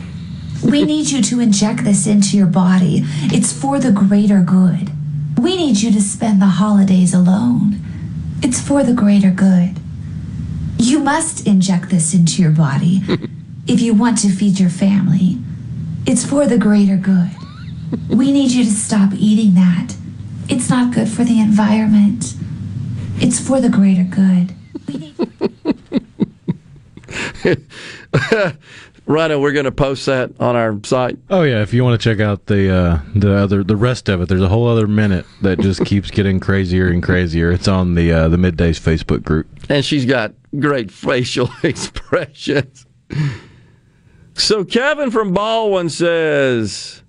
We need you to inject this into your body. It's for the greater good. We need you to spend the holidays alone. It's for the greater good. You must inject this into your body [LAUGHS] if you want to feed your family. It's for the greater good. We need you to stop eating that. It's not good for the environment. It's for the greater good. [LAUGHS] Rhino, we're going to post that on our site. Oh yeah, if you want to check out the uh, the other the rest of it, there's a whole other minute that just [LAUGHS] keeps getting crazier and crazier. It's on the uh, the middays Facebook group. and she's got great [LAUGHS] facial expressions. So Kevin from Baldwin says,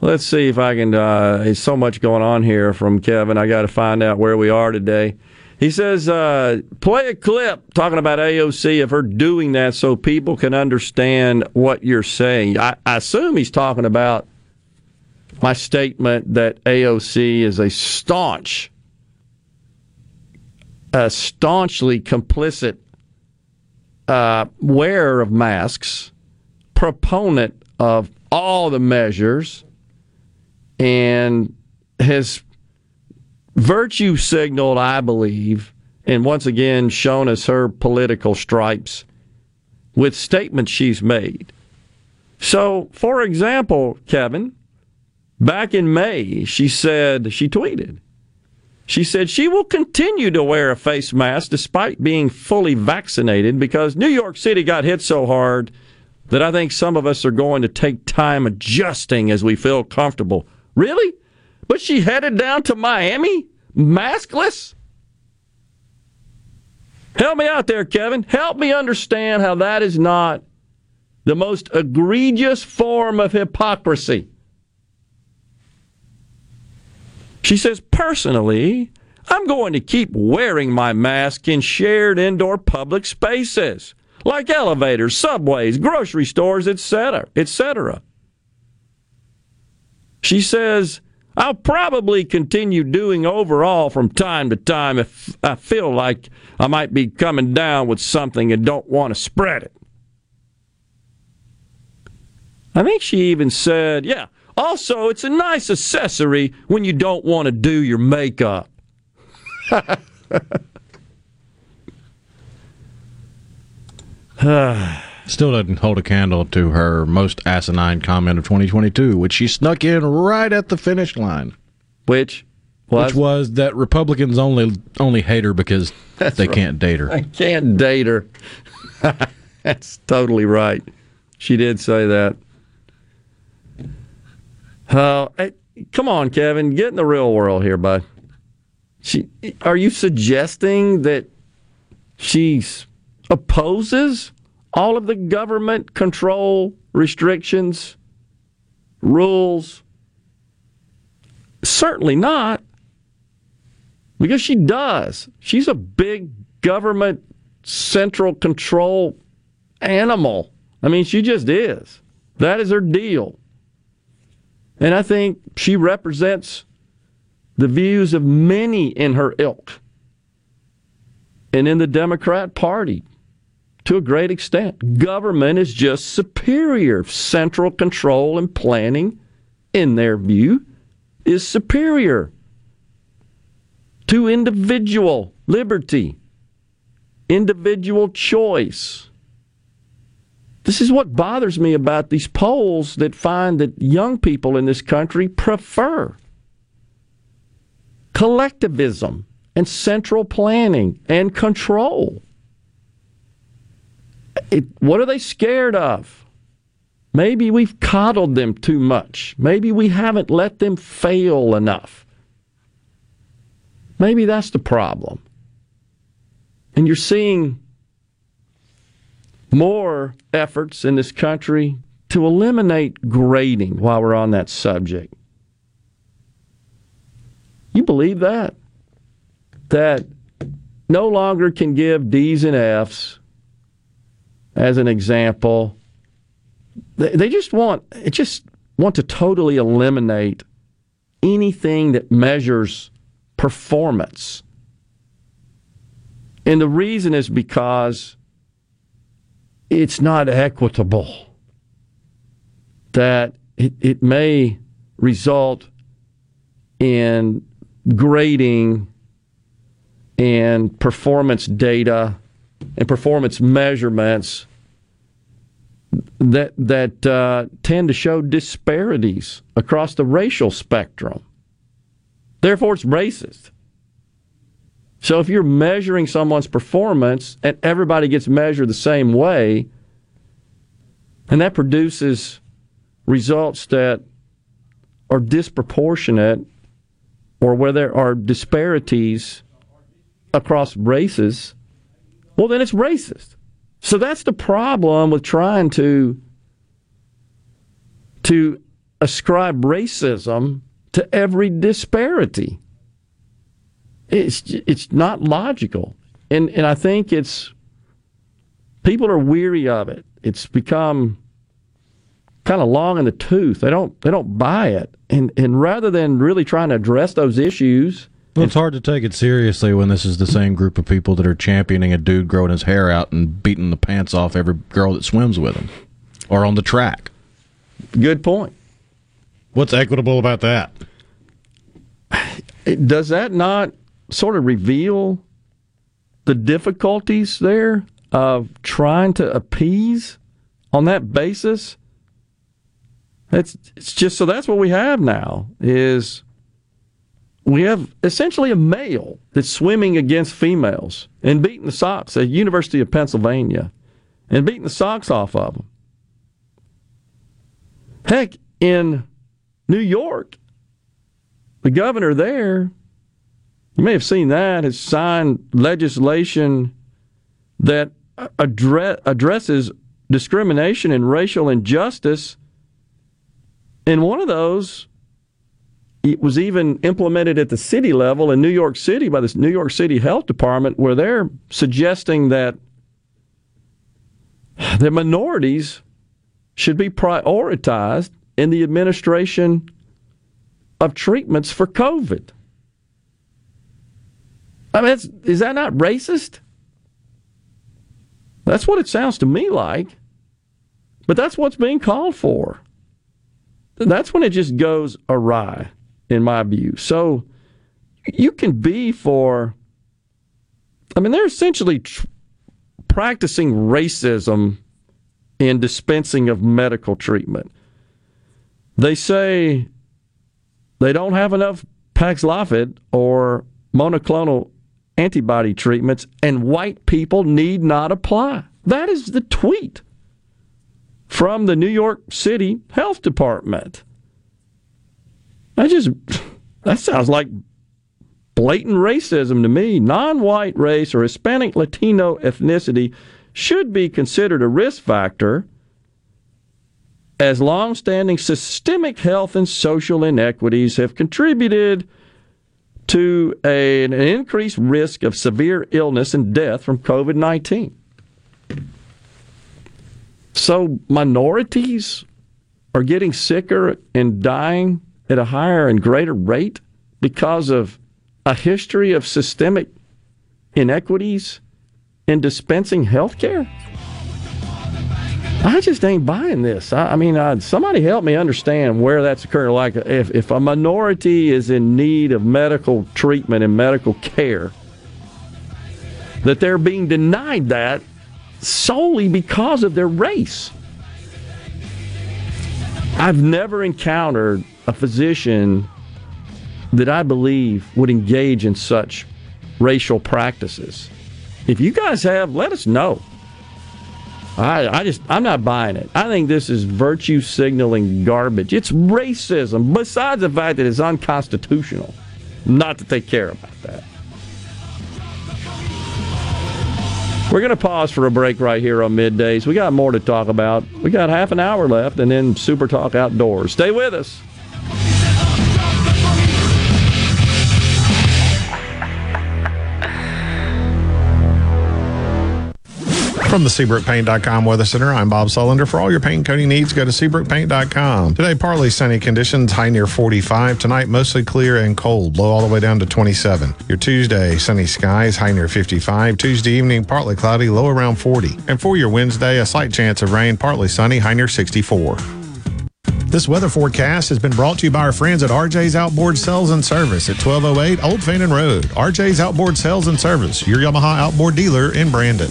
"Let's see if I can." Uh, there's so much going on here from Kevin. I got to find out where we are today. He says, uh, "Play a clip talking about AOC of her doing that, so people can understand what you're saying." I, I assume he's talking about my statement that AOC is a staunch a staunchly complicit uh, wearer of masks, proponent of all the measures, and has virtue signaled, I believe, and once again shown us her political stripes with statements she's made. So, for example, Kevin, back in May, she said, she tweeted, she said she will continue to wear a face mask despite being fully vaccinated because New York City got hit so hard that I think some of us are going to take time adjusting as we feel comfortable. Really? But she headed down to Miami maskless? Help me out there, Kevin. Help me understand how that is not the most egregious form of hypocrisy. She says, personally, I'm going to keep wearing my mask in shared indoor public spaces like elevators, subways, grocery stores, etc., etc. She says, I'll probably continue doing overall from time to time if I feel like I might be coming down with something and don't want to spread it. I think she even said, yeah, also, it's a nice accessory when you don't want to do your makeup. [LAUGHS] [SIGHS] [SIGHS] Still doesn't hold a candle to her most asinine comment of 2022, which she snuck in right at the finish line. Which was? Which was that Republicans only only hate her because [LAUGHS] That's they right. can't date her. I can't date her. [LAUGHS] That's totally right. She did say that. Uh, hey, come on, Kevin, get in the real world here, bud. She, are you suggesting that she opposes all of the government control, restrictions, rules? Certainly not. Because she does. She's a big government central control animal. I mean, she just is. That is her deal. And I think she represents the views of many in her ilk and in the Democrat Party to a great extent. Government is just superior. Central control and planning, in their view, is superior to individual liberty, individual choice. This is what bothers me about these polls that find that young people in this country prefer collectivism and central planning and control. It, what are they scared of? Maybe we've coddled them too much. Maybe we haven't let them fail enough. Maybe that's the problem. And you're seeing more efforts in this country to eliminate grading while we're on that subject. You believe that? That no longer can give D's and F's as an example. They, just want it just want to totally eliminate anything that measures performance. And the reason is because it's not equitable. That it, it may result in grading and performance data and performance measurements that that uh, tend to show disparities across the racial spectrum. Therefore, it's racist. So if you're measuring someone's performance and everybody gets measured the same way, and that produces results that are disproportionate or where there are disparities across races, well, then it's racist. So that's the problem with trying to to ascribe racism to every disparity. It's it's not logical, and and I think it's people are weary of it. It's become kind of long in the tooth. They don't they don't buy it, and and rather than really trying to address those issues, Well, it's hard to take it seriously when this is the same group of people that are championing a dude growing his hair out and beating the pants off every girl that swims with him or on the track. Good point. What's equitable about that? [SIGHS] Does that not sort of reveal the difficulties there of trying to appease on that basis? It's it's just so that's what we have now is we have essentially a male that's swimming against females and beating the socks at University of Pennsylvania and beating the socks off of them. Heck, in New York, the governor there, you may have seen that, has signed legislation that address, addresses discrimination and racial injustice. And one of those it was even implemented at the city level in New York City by the New York City Health Department, where they're suggesting that the minorities should be prioritized in the administration of treatments for COVID. I mean, is that not racist? That's what it sounds to me like. But that's what's being called for. That's when it just goes awry, in my view. So you can be for, I mean, they're essentially tr- practicing racism in dispensing of medical treatment. They say they don't have enough Paxlovid or monoclonal antibody treatments, and white people need not apply. That is the tweet from the New York City Health Department. I just, that sounds like blatant racism to me. Non white race or Hispanic Latino ethnicity should be considered a risk factor as long-standing systemic health and social inequities have contributed to a, an increased risk of severe illness and death from COVID 19. So, minorities are getting sicker and dying at a higher and greater rate because of a history of systemic inequities in dispensing health care? I just ain't buying this. I, I mean, uh, somebody help me understand where that's occurring. Like, if, if a minority is in need of medical treatment and medical care, that they're being denied that solely because of their race. I've never encountered a physician that I believe would engage in such racial practices. If you guys have, let us know. I, I just, I'm not buying it. I think this is virtue signaling garbage. It's racism, besides the fact that it's unconstitutional not to take care about that. We're going to pause for a break right here on middays. We got more to talk about. We got half an hour left and then Super Talk Outdoors. Stay with us. From the SeabrookPaint.com Weather Center, I'm Bob Sullender. For all your paint coating needs, go to SeabrookPaint.com. Today, partly sunny conditions, high near 45. Tonight, mostly clear and cold, low all the way down to 27. Your Tuesday, sunny skies, high near 55. Tuesday evening, partly cloudy, low around 40. And for your Wednesday, a slight chance of rain, partly sunny, high near 64. This weather forecast has been brought to you by our friends at RJ's Outboard Sales and Service at 1208 Old Fannin Road. RJ's Outboard Sales and Service, your Yamaha outboard dealer in Brandon.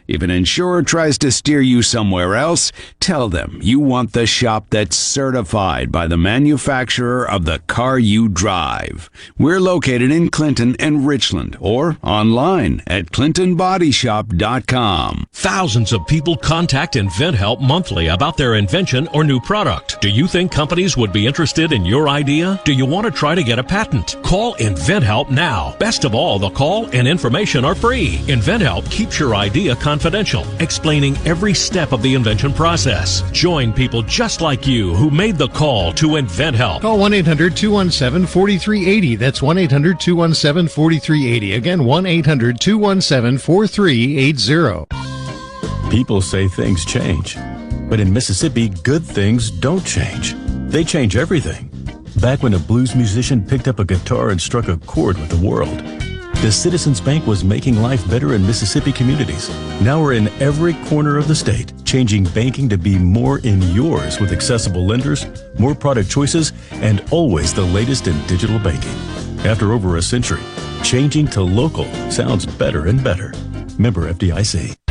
If an insurer tries to steer you somewhere else, tell them you want the shop that's certified by the manufacturer of the car you drive. We're located in Clinton and Richland or online at clintonbodyshop.com. Thousands of people contact InventHelp monthly about their invention or new product. Do you think companies would be interested in your idea? Do you want to try to get a patent? Call InventHelp now. Best of all, the call and information are free. InventHelp keeps your idea confidential, explaining every step of the invention process. Join people just like you who made the call to invent InventHelp. Call 1 800 217 4380. That's 1 800 217 4380. Again, 1 800 217 4380. People say things change, but in Mississippi, good things don't change. They change everything. Back when a blues musician picked up a guitar and struck a chord with the world, the Citizens Bank was making life better in Mississippi communities. Now we're in every corner of the state, changing banking to be more in yours with accessible lenders, more product choices, and always the latest in digital banking. After over a century, changing to local sounds better and better. Member FDIC.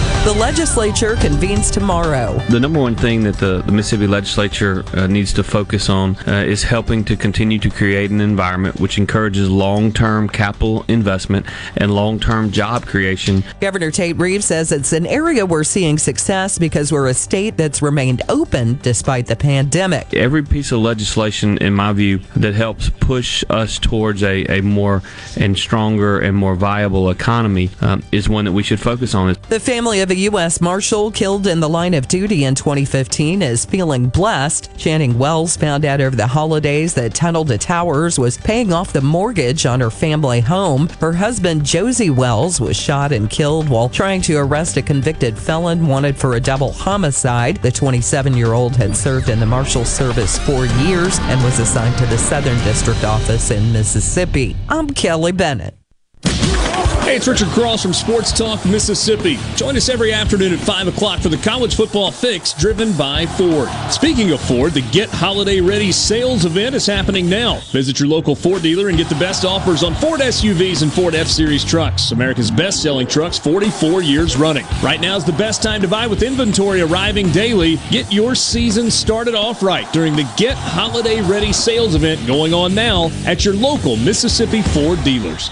The legislature convenes tomorrow. The number one thing that the, the Mississippi legislature uh, needs to focus on uh, is helping to continue to create an environment which encourages long term capital investment and long term job creation. Governor Tate Reeves says it's an area we're seeing success because we're a state that's remained open despite the pandemic. Every piece of legislation, in my view, that helps push us towards a, a more and stronger and more viable economy um, is one that we should focus on. The family of a U.S. Marshal killed in the line of duty in 2015 is feeling blessed. Channing Wells found out over the holidays that Tunnel to Towers was paying off the mortgage on her family home. Her husband, Josie Wells, was shot and killed while trying to arrest a convicted felon wanted for a double homicide. The 27 year old had served in the Marshal Service for years and was assigned to the Southern District Office in Mississippi. I'm Kelly Bennett. Hey, it's Richard Cross from Sports Talk Mississippi. Join us every afternoon at 5 o'clock for the College Football Fix driven by Ford. Speaking of Ford, the Get Holiday Ready sales event is happening now. Visit your local Ford dealer and get the best offers on Ford SUVs and Ford F Series trucks, America's best selling trucks 44 years running. Right now is the best time to buy with inventory arriving daily. Get your season started off right during the Get Holiday Ready sales event going on now at your local Mississippi Ford dealers.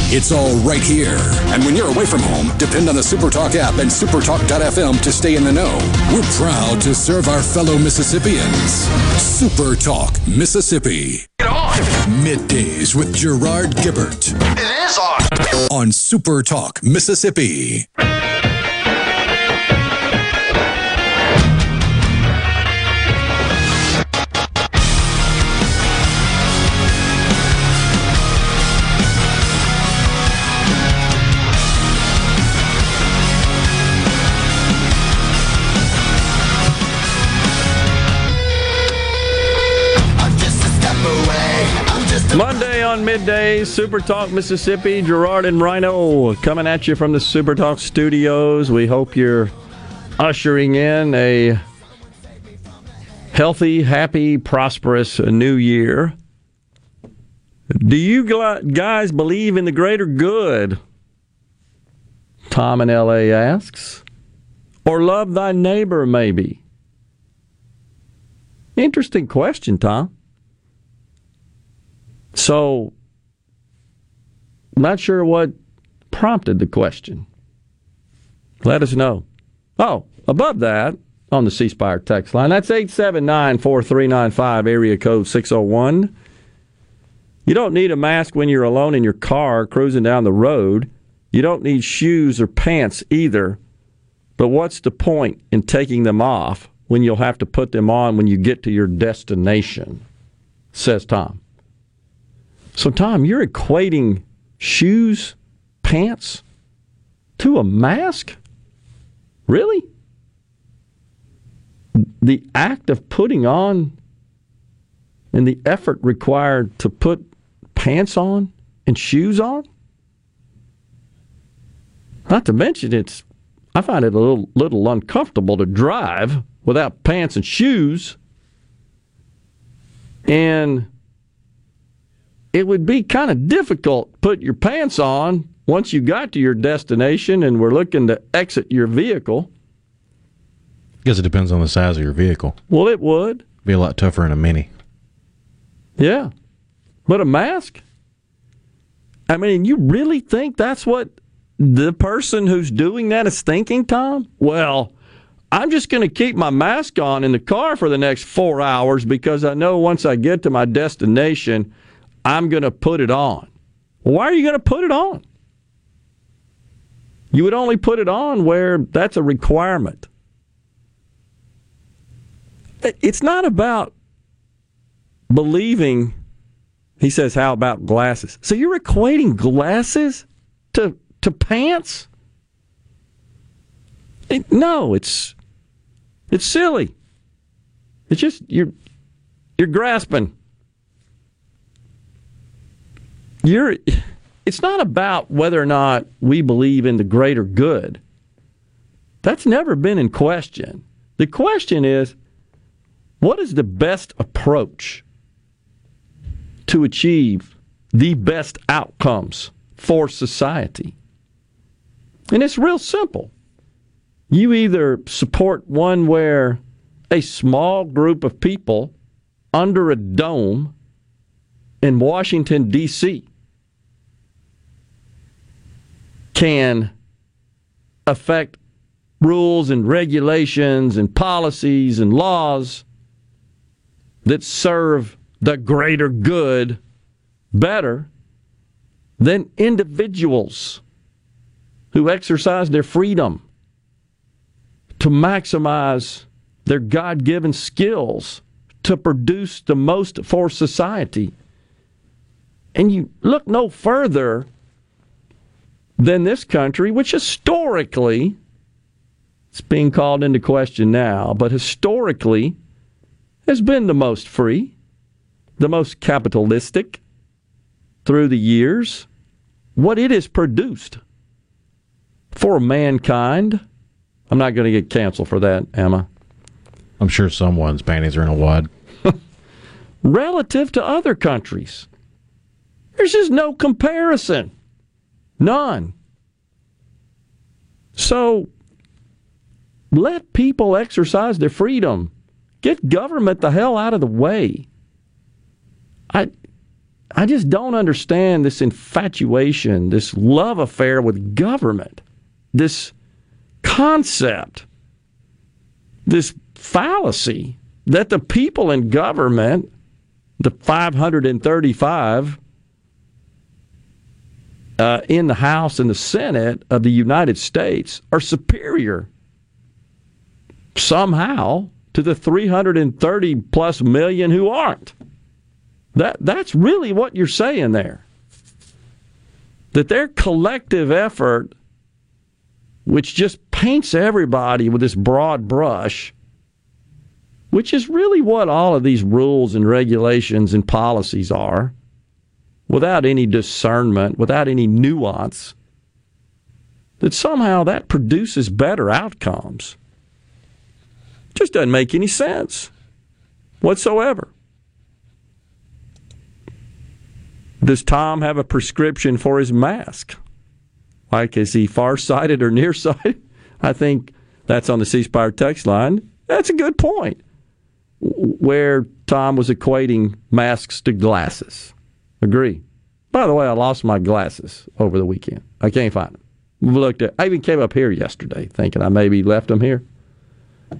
It's all right here. And when you're away from home, depend on the Supertalk app and supertalk.fm to stay in the know. We're proud to serve our fellow Mississippians. Supertalk, Mississippi. Middays with Gerard Gibert. It is on. On Supertalk, Mississippi. Midday, Super Talk Mississippi. Gerard and Rhino coming at you from the Super Talk studios. We hope you're ushering in a healthy, happy, prosperous new year. Do you guys believe in the greater good? Tom in LA asks. Or love thy neighbor, maybe? Interesting question, Tom. So, not sure what prompted the question. Let us know. Oh, above that, on the C Spire text line, that's 879 4395, area code 601. You don't need a mask when you're alone in your car cruising down the road. You don't need shoes or pants either. But what's the point in taking them off when you'll have to put them on when you get to your destination? Says Tom. So, Tom, you're equating shoes, pants to a mask? Really? The act of putting on and the effort required to put pants on and shoes on? Not to mention, it's I find it a little, little uncomfortable to drive without pants and shoes. And it would be kind of difficult to put your pants on once you got to your destination and were looking to exit your vehicle. Guess it depends on the size of your vehicle. Well, it would. Be a lot tougher in a mini. Yeah. But a mask? I mean, you really think that's what the person who's doing that is thinking, Tom? Well, I'm just going to keep my mask on in the car for the next four hours because I know once I get to my destination, I'm going to put it on. Why are you going to put it on? You would only put it on where that's a requirement. It's not about believing. He says, "How about glasses?" So you're equating glasses to to pants? It- no, it's it's silly. It's just you're you're grasping. You're it's not about whether or not we believe in the greater good. That's never been in question. The question is what is the best approach to achieve the best outcomes for society? And it's real simple. You either support one where a small group of people under a dome in Washington, D.C. can affect rules and regulations and policies and laws that serve the greater good better than individuals who exercise their freedom to maximize their God given skills to produce the most for society. And you look no further than this country, which historically, it's being called into question now, but historically has been the most free, the most capitalistic through the years. What it has produced for mankind. I'm not going to get canceled for that, Emma. I'm sure someone's panties are in a wad. [LAUGHS] Relative to other countries, there's just no comparison. None. So let people exercise their freedom. Get government the hell out of the way. I I just don't understand this infatuation, this love affair with government, this concept, this fallacy that the people in government, the 535 uh, in the House and the Senate of the United States, are superior somehow to the 330 plus million who aren't. That that's really what you're saying there. That their collective effort, which just paints everybody with this broad brush, which is really what all of these rules and regulations and policies are, without any discernment, without any nuance, that somehow that produces better outcomes. Just doesn't make any sense whatsoever. Does Tom have a prescription for his mask? Like, is he farsighted or [LAUGHS] nearsighted? I think that's on the C Spire text line. That's a good point. Where Tom was equating masks to glasses. Agree. By the way, I lost my glasses over the weekend. I can't find them. Looked at. I even came up here yesterday thinking I maybe left them here.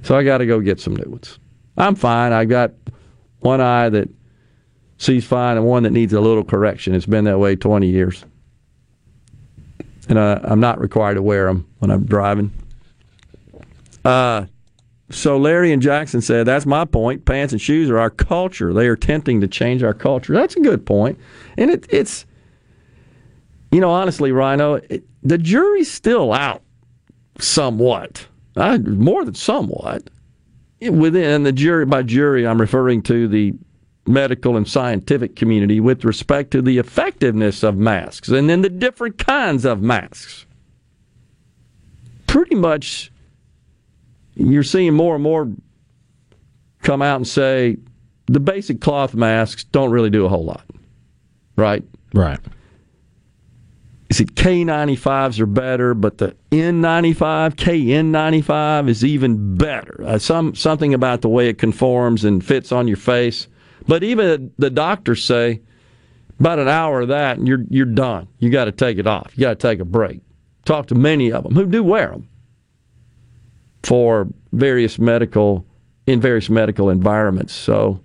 So I got to go get some new ones. I'm fine. I got one eye that sees fine and one that needs a little correction. It's been that way 20 years. And uh, I'm not required to wear them when I'm driving. Uh, so Larry and Jackson said, that's my point. Pants and shoes are our culture. They are tempting to change our culture. That's a good point. And it, it's, you know, honestly, Rhino, it, the jury's still out somewhat, uh, more than somewhat. Within the jury, by jury, I'm referring to the medical and scientific community with respect to the effectiveness of masks and then the different kinds of masks. Pretty much, you're seeing more and more come out and say the basic cloth masks don't really do a whole lot. right? Right. Is it K95s are better, but the N95, KN95 is even better. Uh, some something about the way it conforms and fits on your face. But even the doctors say about an hour of that and you're you're done. You got to take it off. You got to take a break. Talk to many of them who do wear them for various medical in various medical environments. So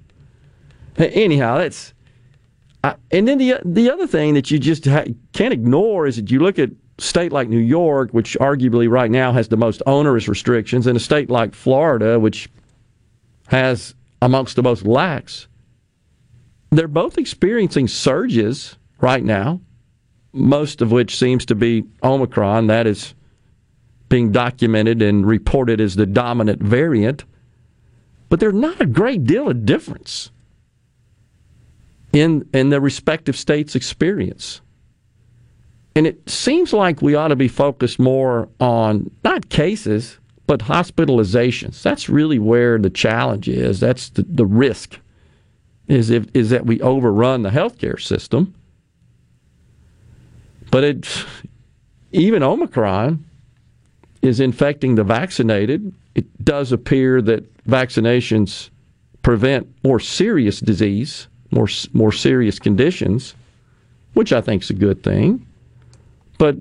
anyhow, that's I, and then the the other thing that you just ha- can't ignore is that you look at state like New York, which arguably right now has the most onerous restrictions, and a state like Florida, which has amongst the most lax. They're both experiencing surges right now, most of which seems to be Omicron. That is being documented and reported as the dominant variant. But there's not a great deal of difference in in the respective states' experience. And it seems like we ought to be focused more on not cases, but hospitalizations. That's really where the challenge is. That's the, the risk is if is that we overrun the healthcare system. But it even Omicron is infecting the vaccinated. It does appear that vaccinations prevent more serious disease more more serious conditions, which I think is a good thing. But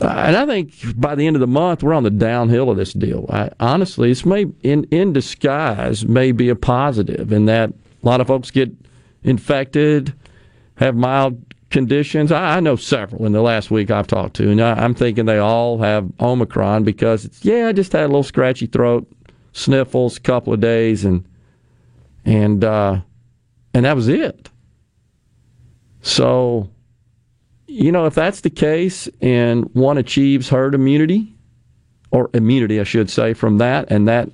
and I think by the end of the month we're on the downhill of this deal. I, honestly, this may in in disguise may be a positive in that a lot of folks get infected, have mild conditions. I, I know several in the last week I've talked to, and I, I'm thinking they all have Omicron because it's yeah, I just had a little scratchy throat, sniffles, a couple of days, and and uh, and that was it. So, you know, if that's the case, and one achieves herd immunity, or immunity, I should say, from that, and that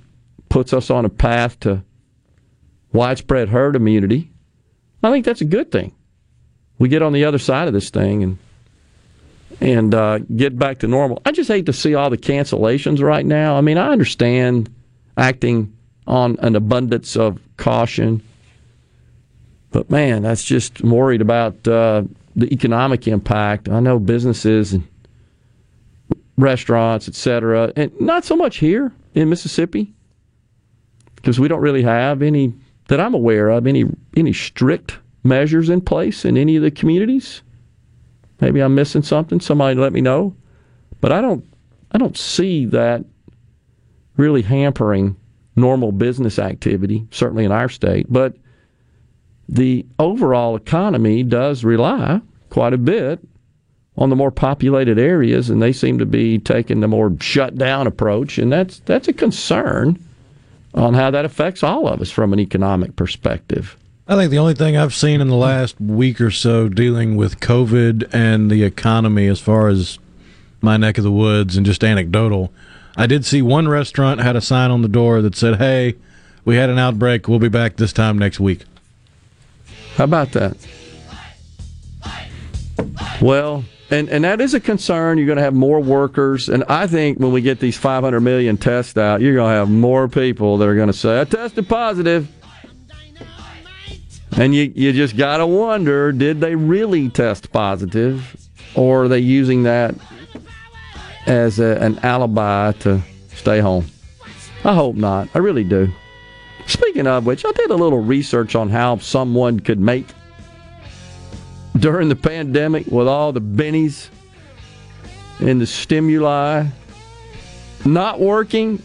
puts us on a path to widespread herd immunity, I think that's a good thing. We get on the other side of this thing and and uh, get back to normal. I just hate to see all the cancellations right now. I mean, I understand acting on an abundance of caution. But man, that's just worried about uh, the economic impact. I know businesses and restaurants, et cetera, and not so much here in Mississippi because we don't really have any that I'm aware of any any strict measures in place in any of the communities. Maybe I'm missing something. Somebody let me know. But I don't I don't see that really hampering normal business activity, certainly in our state. But the overall economy does rely quite a bit on the more populated areas, and they seem to be taking the more shut down approach, and that's that's a concern on how that affects all of us from an economic perspective. I think the only thing I've seen in the last week or so dealing with COVID and the economy, as far as my neck of the woods and just anecdotal, I did see one restaurant had a sign on the door that said, "Hey, we had an outbreak. We'll be back this time next week." How about that? Well, and, and that is a concern. You're going to have more workers. And I think when we get these 500 million tests out, you're going to have more people that are going to say, I tested positive. And you, you just got to wonder did they really test positive? Or are they using that as a, an alibi to stay home? I hope not. I really do. Speaking of which, I did a little research on how someone could make during the pandemic with all the bennies and the stimuli not working.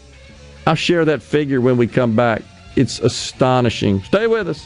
I'll share that figure when we come back. It's astonishing. Stay with us.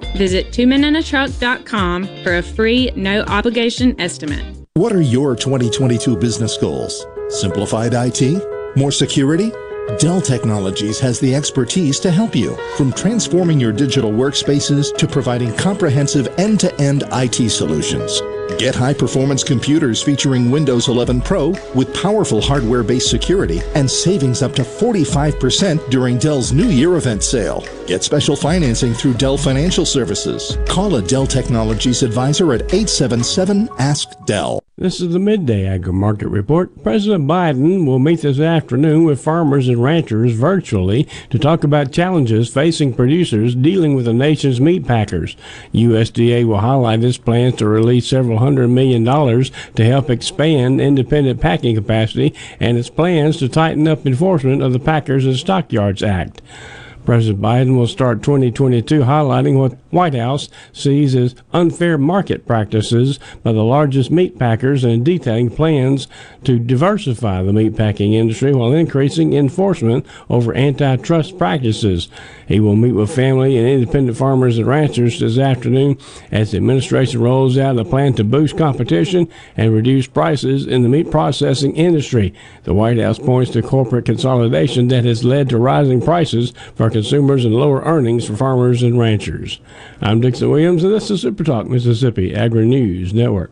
Visit twomenandatruck.com for a free, no obligation estimate. What are your 2022 business goals? Simplified IT? More security? Dell Technologies has the expertise to help you, from transforming your digital workspaces to providing comprehensive end to end IT solutions. Get high performance computers featuring Windows 11 Pro with powerful hardware based security and savings up to 45% during Dell's New Year event sale. Get special financing through Dell Financial Services. Call a Dell Technologies advisor at 877 Ask Dell. This is the midday agri market report. President Biden will meet this afternoon with farmers and ranchers virtually to talk about challenges facing producers dealing with the nation's meat packers. USDA will highlight its plans to release several hundred million dollars to help expand independent packing capacity and its plans to tighten up enforcement of the Packers and Stockyards Act. President Biden will start 2022 highlighting what White House sees as unfair market practices by the largest meat packers and detailing plans to diversify the meat packing industry while increasing enforcement over antitrust practices. He will meet with family and independent farmers and ranchers this afternoon as the administration rolls out a plan to boost competition and reduce prices in the meat processing industry. The White House points to corporate consolidation that has led to rising prices for consumers and lower earnings for farmers and ranchers. I'm Dixon Williams, and this is Super Talk Mississippi Agri News Network.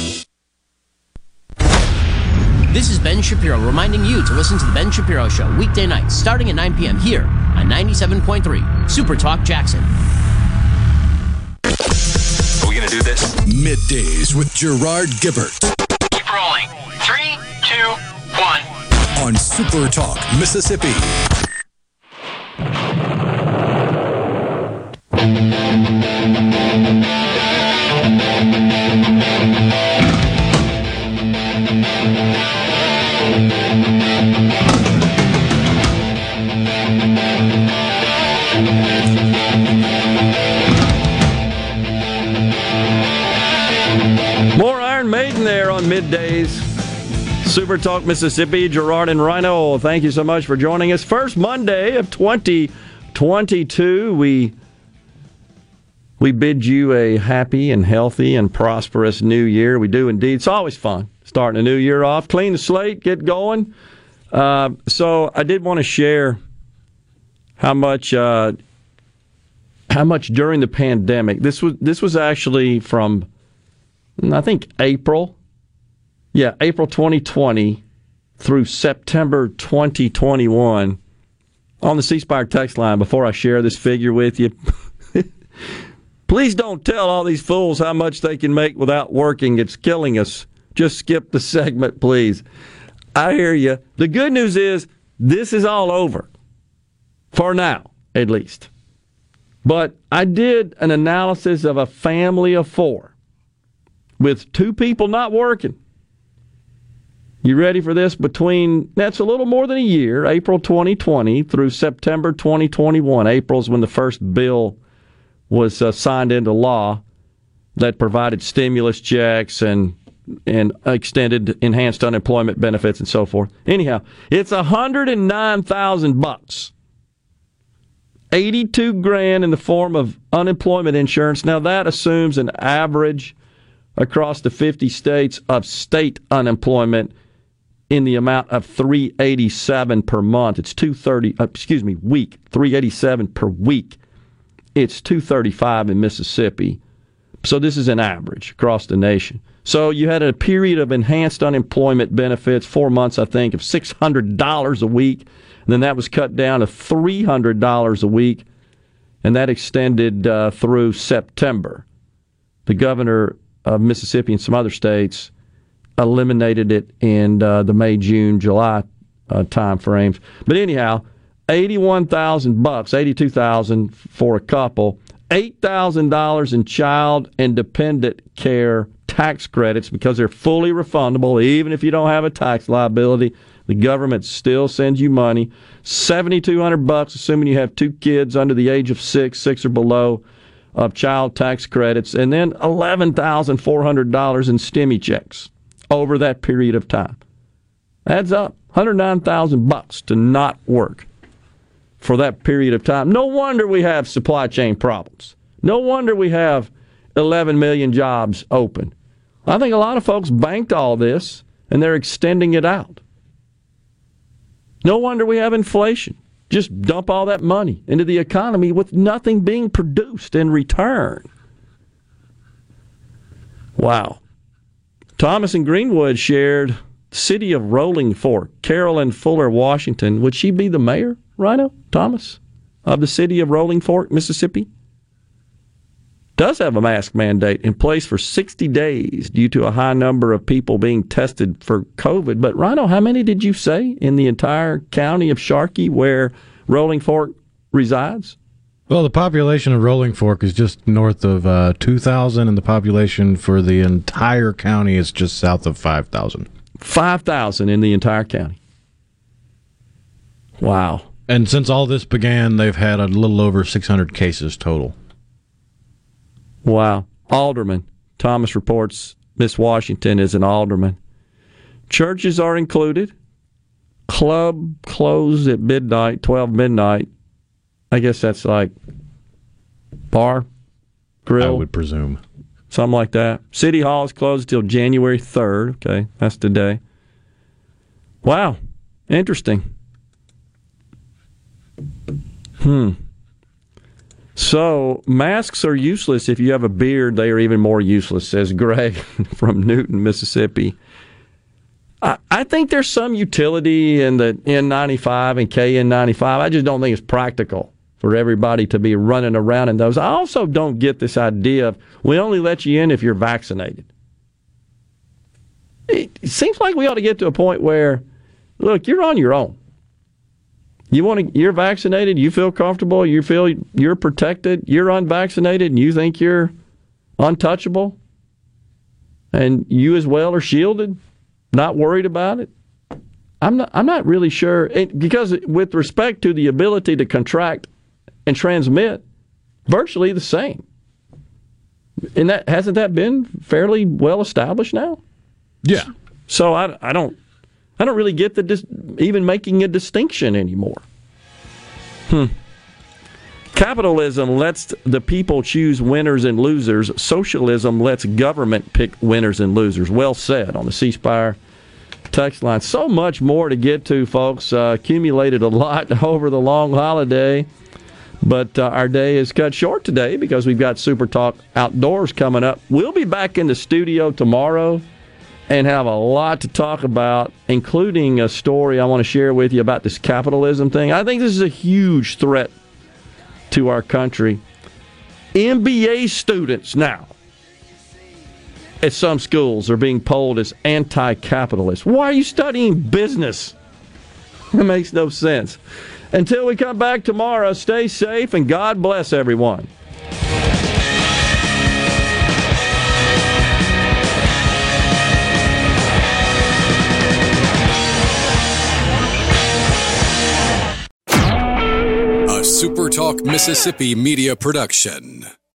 This is Ben Shapiro reminding you to listen to The Ben Shapiro Show weekday nights starting at 9 p.m. here on 97.3 Super Talk Jackson. Are we going to do this? Middays with Gerard Gibert Keep rolling. Three, two, one. on Super Talk, Mississippi. Super Talk Mississippi, Gerard and Rhino. Thank you so much for joining us. First Monday of 2022. We we bid you a happy and healthy and prosperous new year. We do indeed. It's always fun starting a new year off. Clean the slate, get going. Uh, so I did want to share how much uh, how much during the pandemic. This was this was actually from I think April. Yeah, April 2020 through September 2021 on the C Spire text line before I share this figure with you. [LAUGHS] Please don't tell all these fools how much they can make without working. It's killing us. just skip the [LAUGHS] segment, please. I hear you. The good news is this is all over for now, at least. But I did an analysis of a family of four with two people not working. You ready for this? Between that's a little more than a year, April 2020 through September 2021. April's when the first bill was uh, signed into law that provided stimulus checks and and extended enhanced unemployment benefits and so forth. Anyhow, it's 109,000 bucks. 82 grand in the form of unemployment insurance. Now that assumes an average across the 50 states of state unemployment in the amount of 387 per month. It's 230 uh, excuse me, week, 387 per week. It's 235 in Mississippi. So this is an average across the nation. So you had a period of enhanced unemployment benefits, 4 months I think of $600 a week. And then that was cut down to $300 a week and that extended uh, through September. The governor of Mississippi and some other states eliminated it in uh, the May, June, July uh, time frames. But anyhow, eighty-one thousand bucks, eighty-two thousand for a couple, eight thousand dollars in child and dependent care tax credits because they're fully refundable, even if you don't have a tax liability. The government still sends you money. Seventy-two hundred bucks, assuming you have two kids under the age of six, six or below, of child tax credits, and then eleven thousand four hundred dollars in stimmy checks over that period of time. Adds up. 109,000 bucks to not work for that period of time. No wonder we have supply chain problems. No wonder we have 11 million jobs open. I think a lot of folks banked all this and they're extending it out. No wonder we have inflation. Just dump all that money into the economy with nothing being produced in return. Wow. Thomas and Greenwood shared city of Rolling Fork, Carolyn Fuller, Washington. Would she be the mayor, Rhino Thomas, of the city of Rolling Fork, Mississippi? Does have a mask mandate in place for 60 days due to a high number of people being tested for COVID. But Rhino, how many did you say in the entire county of Sharkey where Rolling Fork resides? Well, the population of Rolling Fork is just north of uh, 2,000, and the population for the entire county is just south of 5,000. 5,000 in the entire county. Wow. And since all this began, they've had a little over 600 cases total. Wow. Alderman. Thomas reports Miss Washington is an alderman. Churches are included. Club closed at midnight, 12 midnight. I guess that's like bar, grill. I would presume. Something like that. City Hall is closed until January 3rd. Okay, that's today. Wow. Interesting. Hmm. So, masks are useless if you have a beard. They are even more useless, says Greg [LAUGHS] from Newton, Mississippi. I, I think there's some utility in the N95 and KN95. I just don't think it's practical for everybody to be running around in those. I also don't get this idea of we only let you in if you're vaccinated. It seems like we ought to get to a point where, look, you're on your own. You want to, you're vaccinated, you feel comfortable, you feel you're protected, you're unvaccinated, and you think you're untouchable, and you as well are shielded, not worried about it. I'm not. I'm not really sure because with respect to the ability to contract and transmit, virtually the same. And that hasn't that been fairly well established now? Yeah. So I, I don't I don't really get the dis- even making a distinction anymore. Hmm. Capitalism lets the people choose winners and losers. Socialism lets government pick winners and losers. Well said on the C Spire text line. So much more to get to, folks. Uh, accumulated a lot [LAUGHS] over the long holiday. But uh, our day is cut short today because we've got Super Talk Outdoors coming up. We'll be back in the studio tomorrow and have a lot to talk about, including a story I want to share with you about this capitalism thing. I think this is a huge threat to our country. MBA students now at some schools are being polled as anti capitalist. Why are you studying business? [LAUGHS] It makes no sense. Until we come back tomorrow, stay safe and God bless everyone. A SuperTalk Mississippi media production.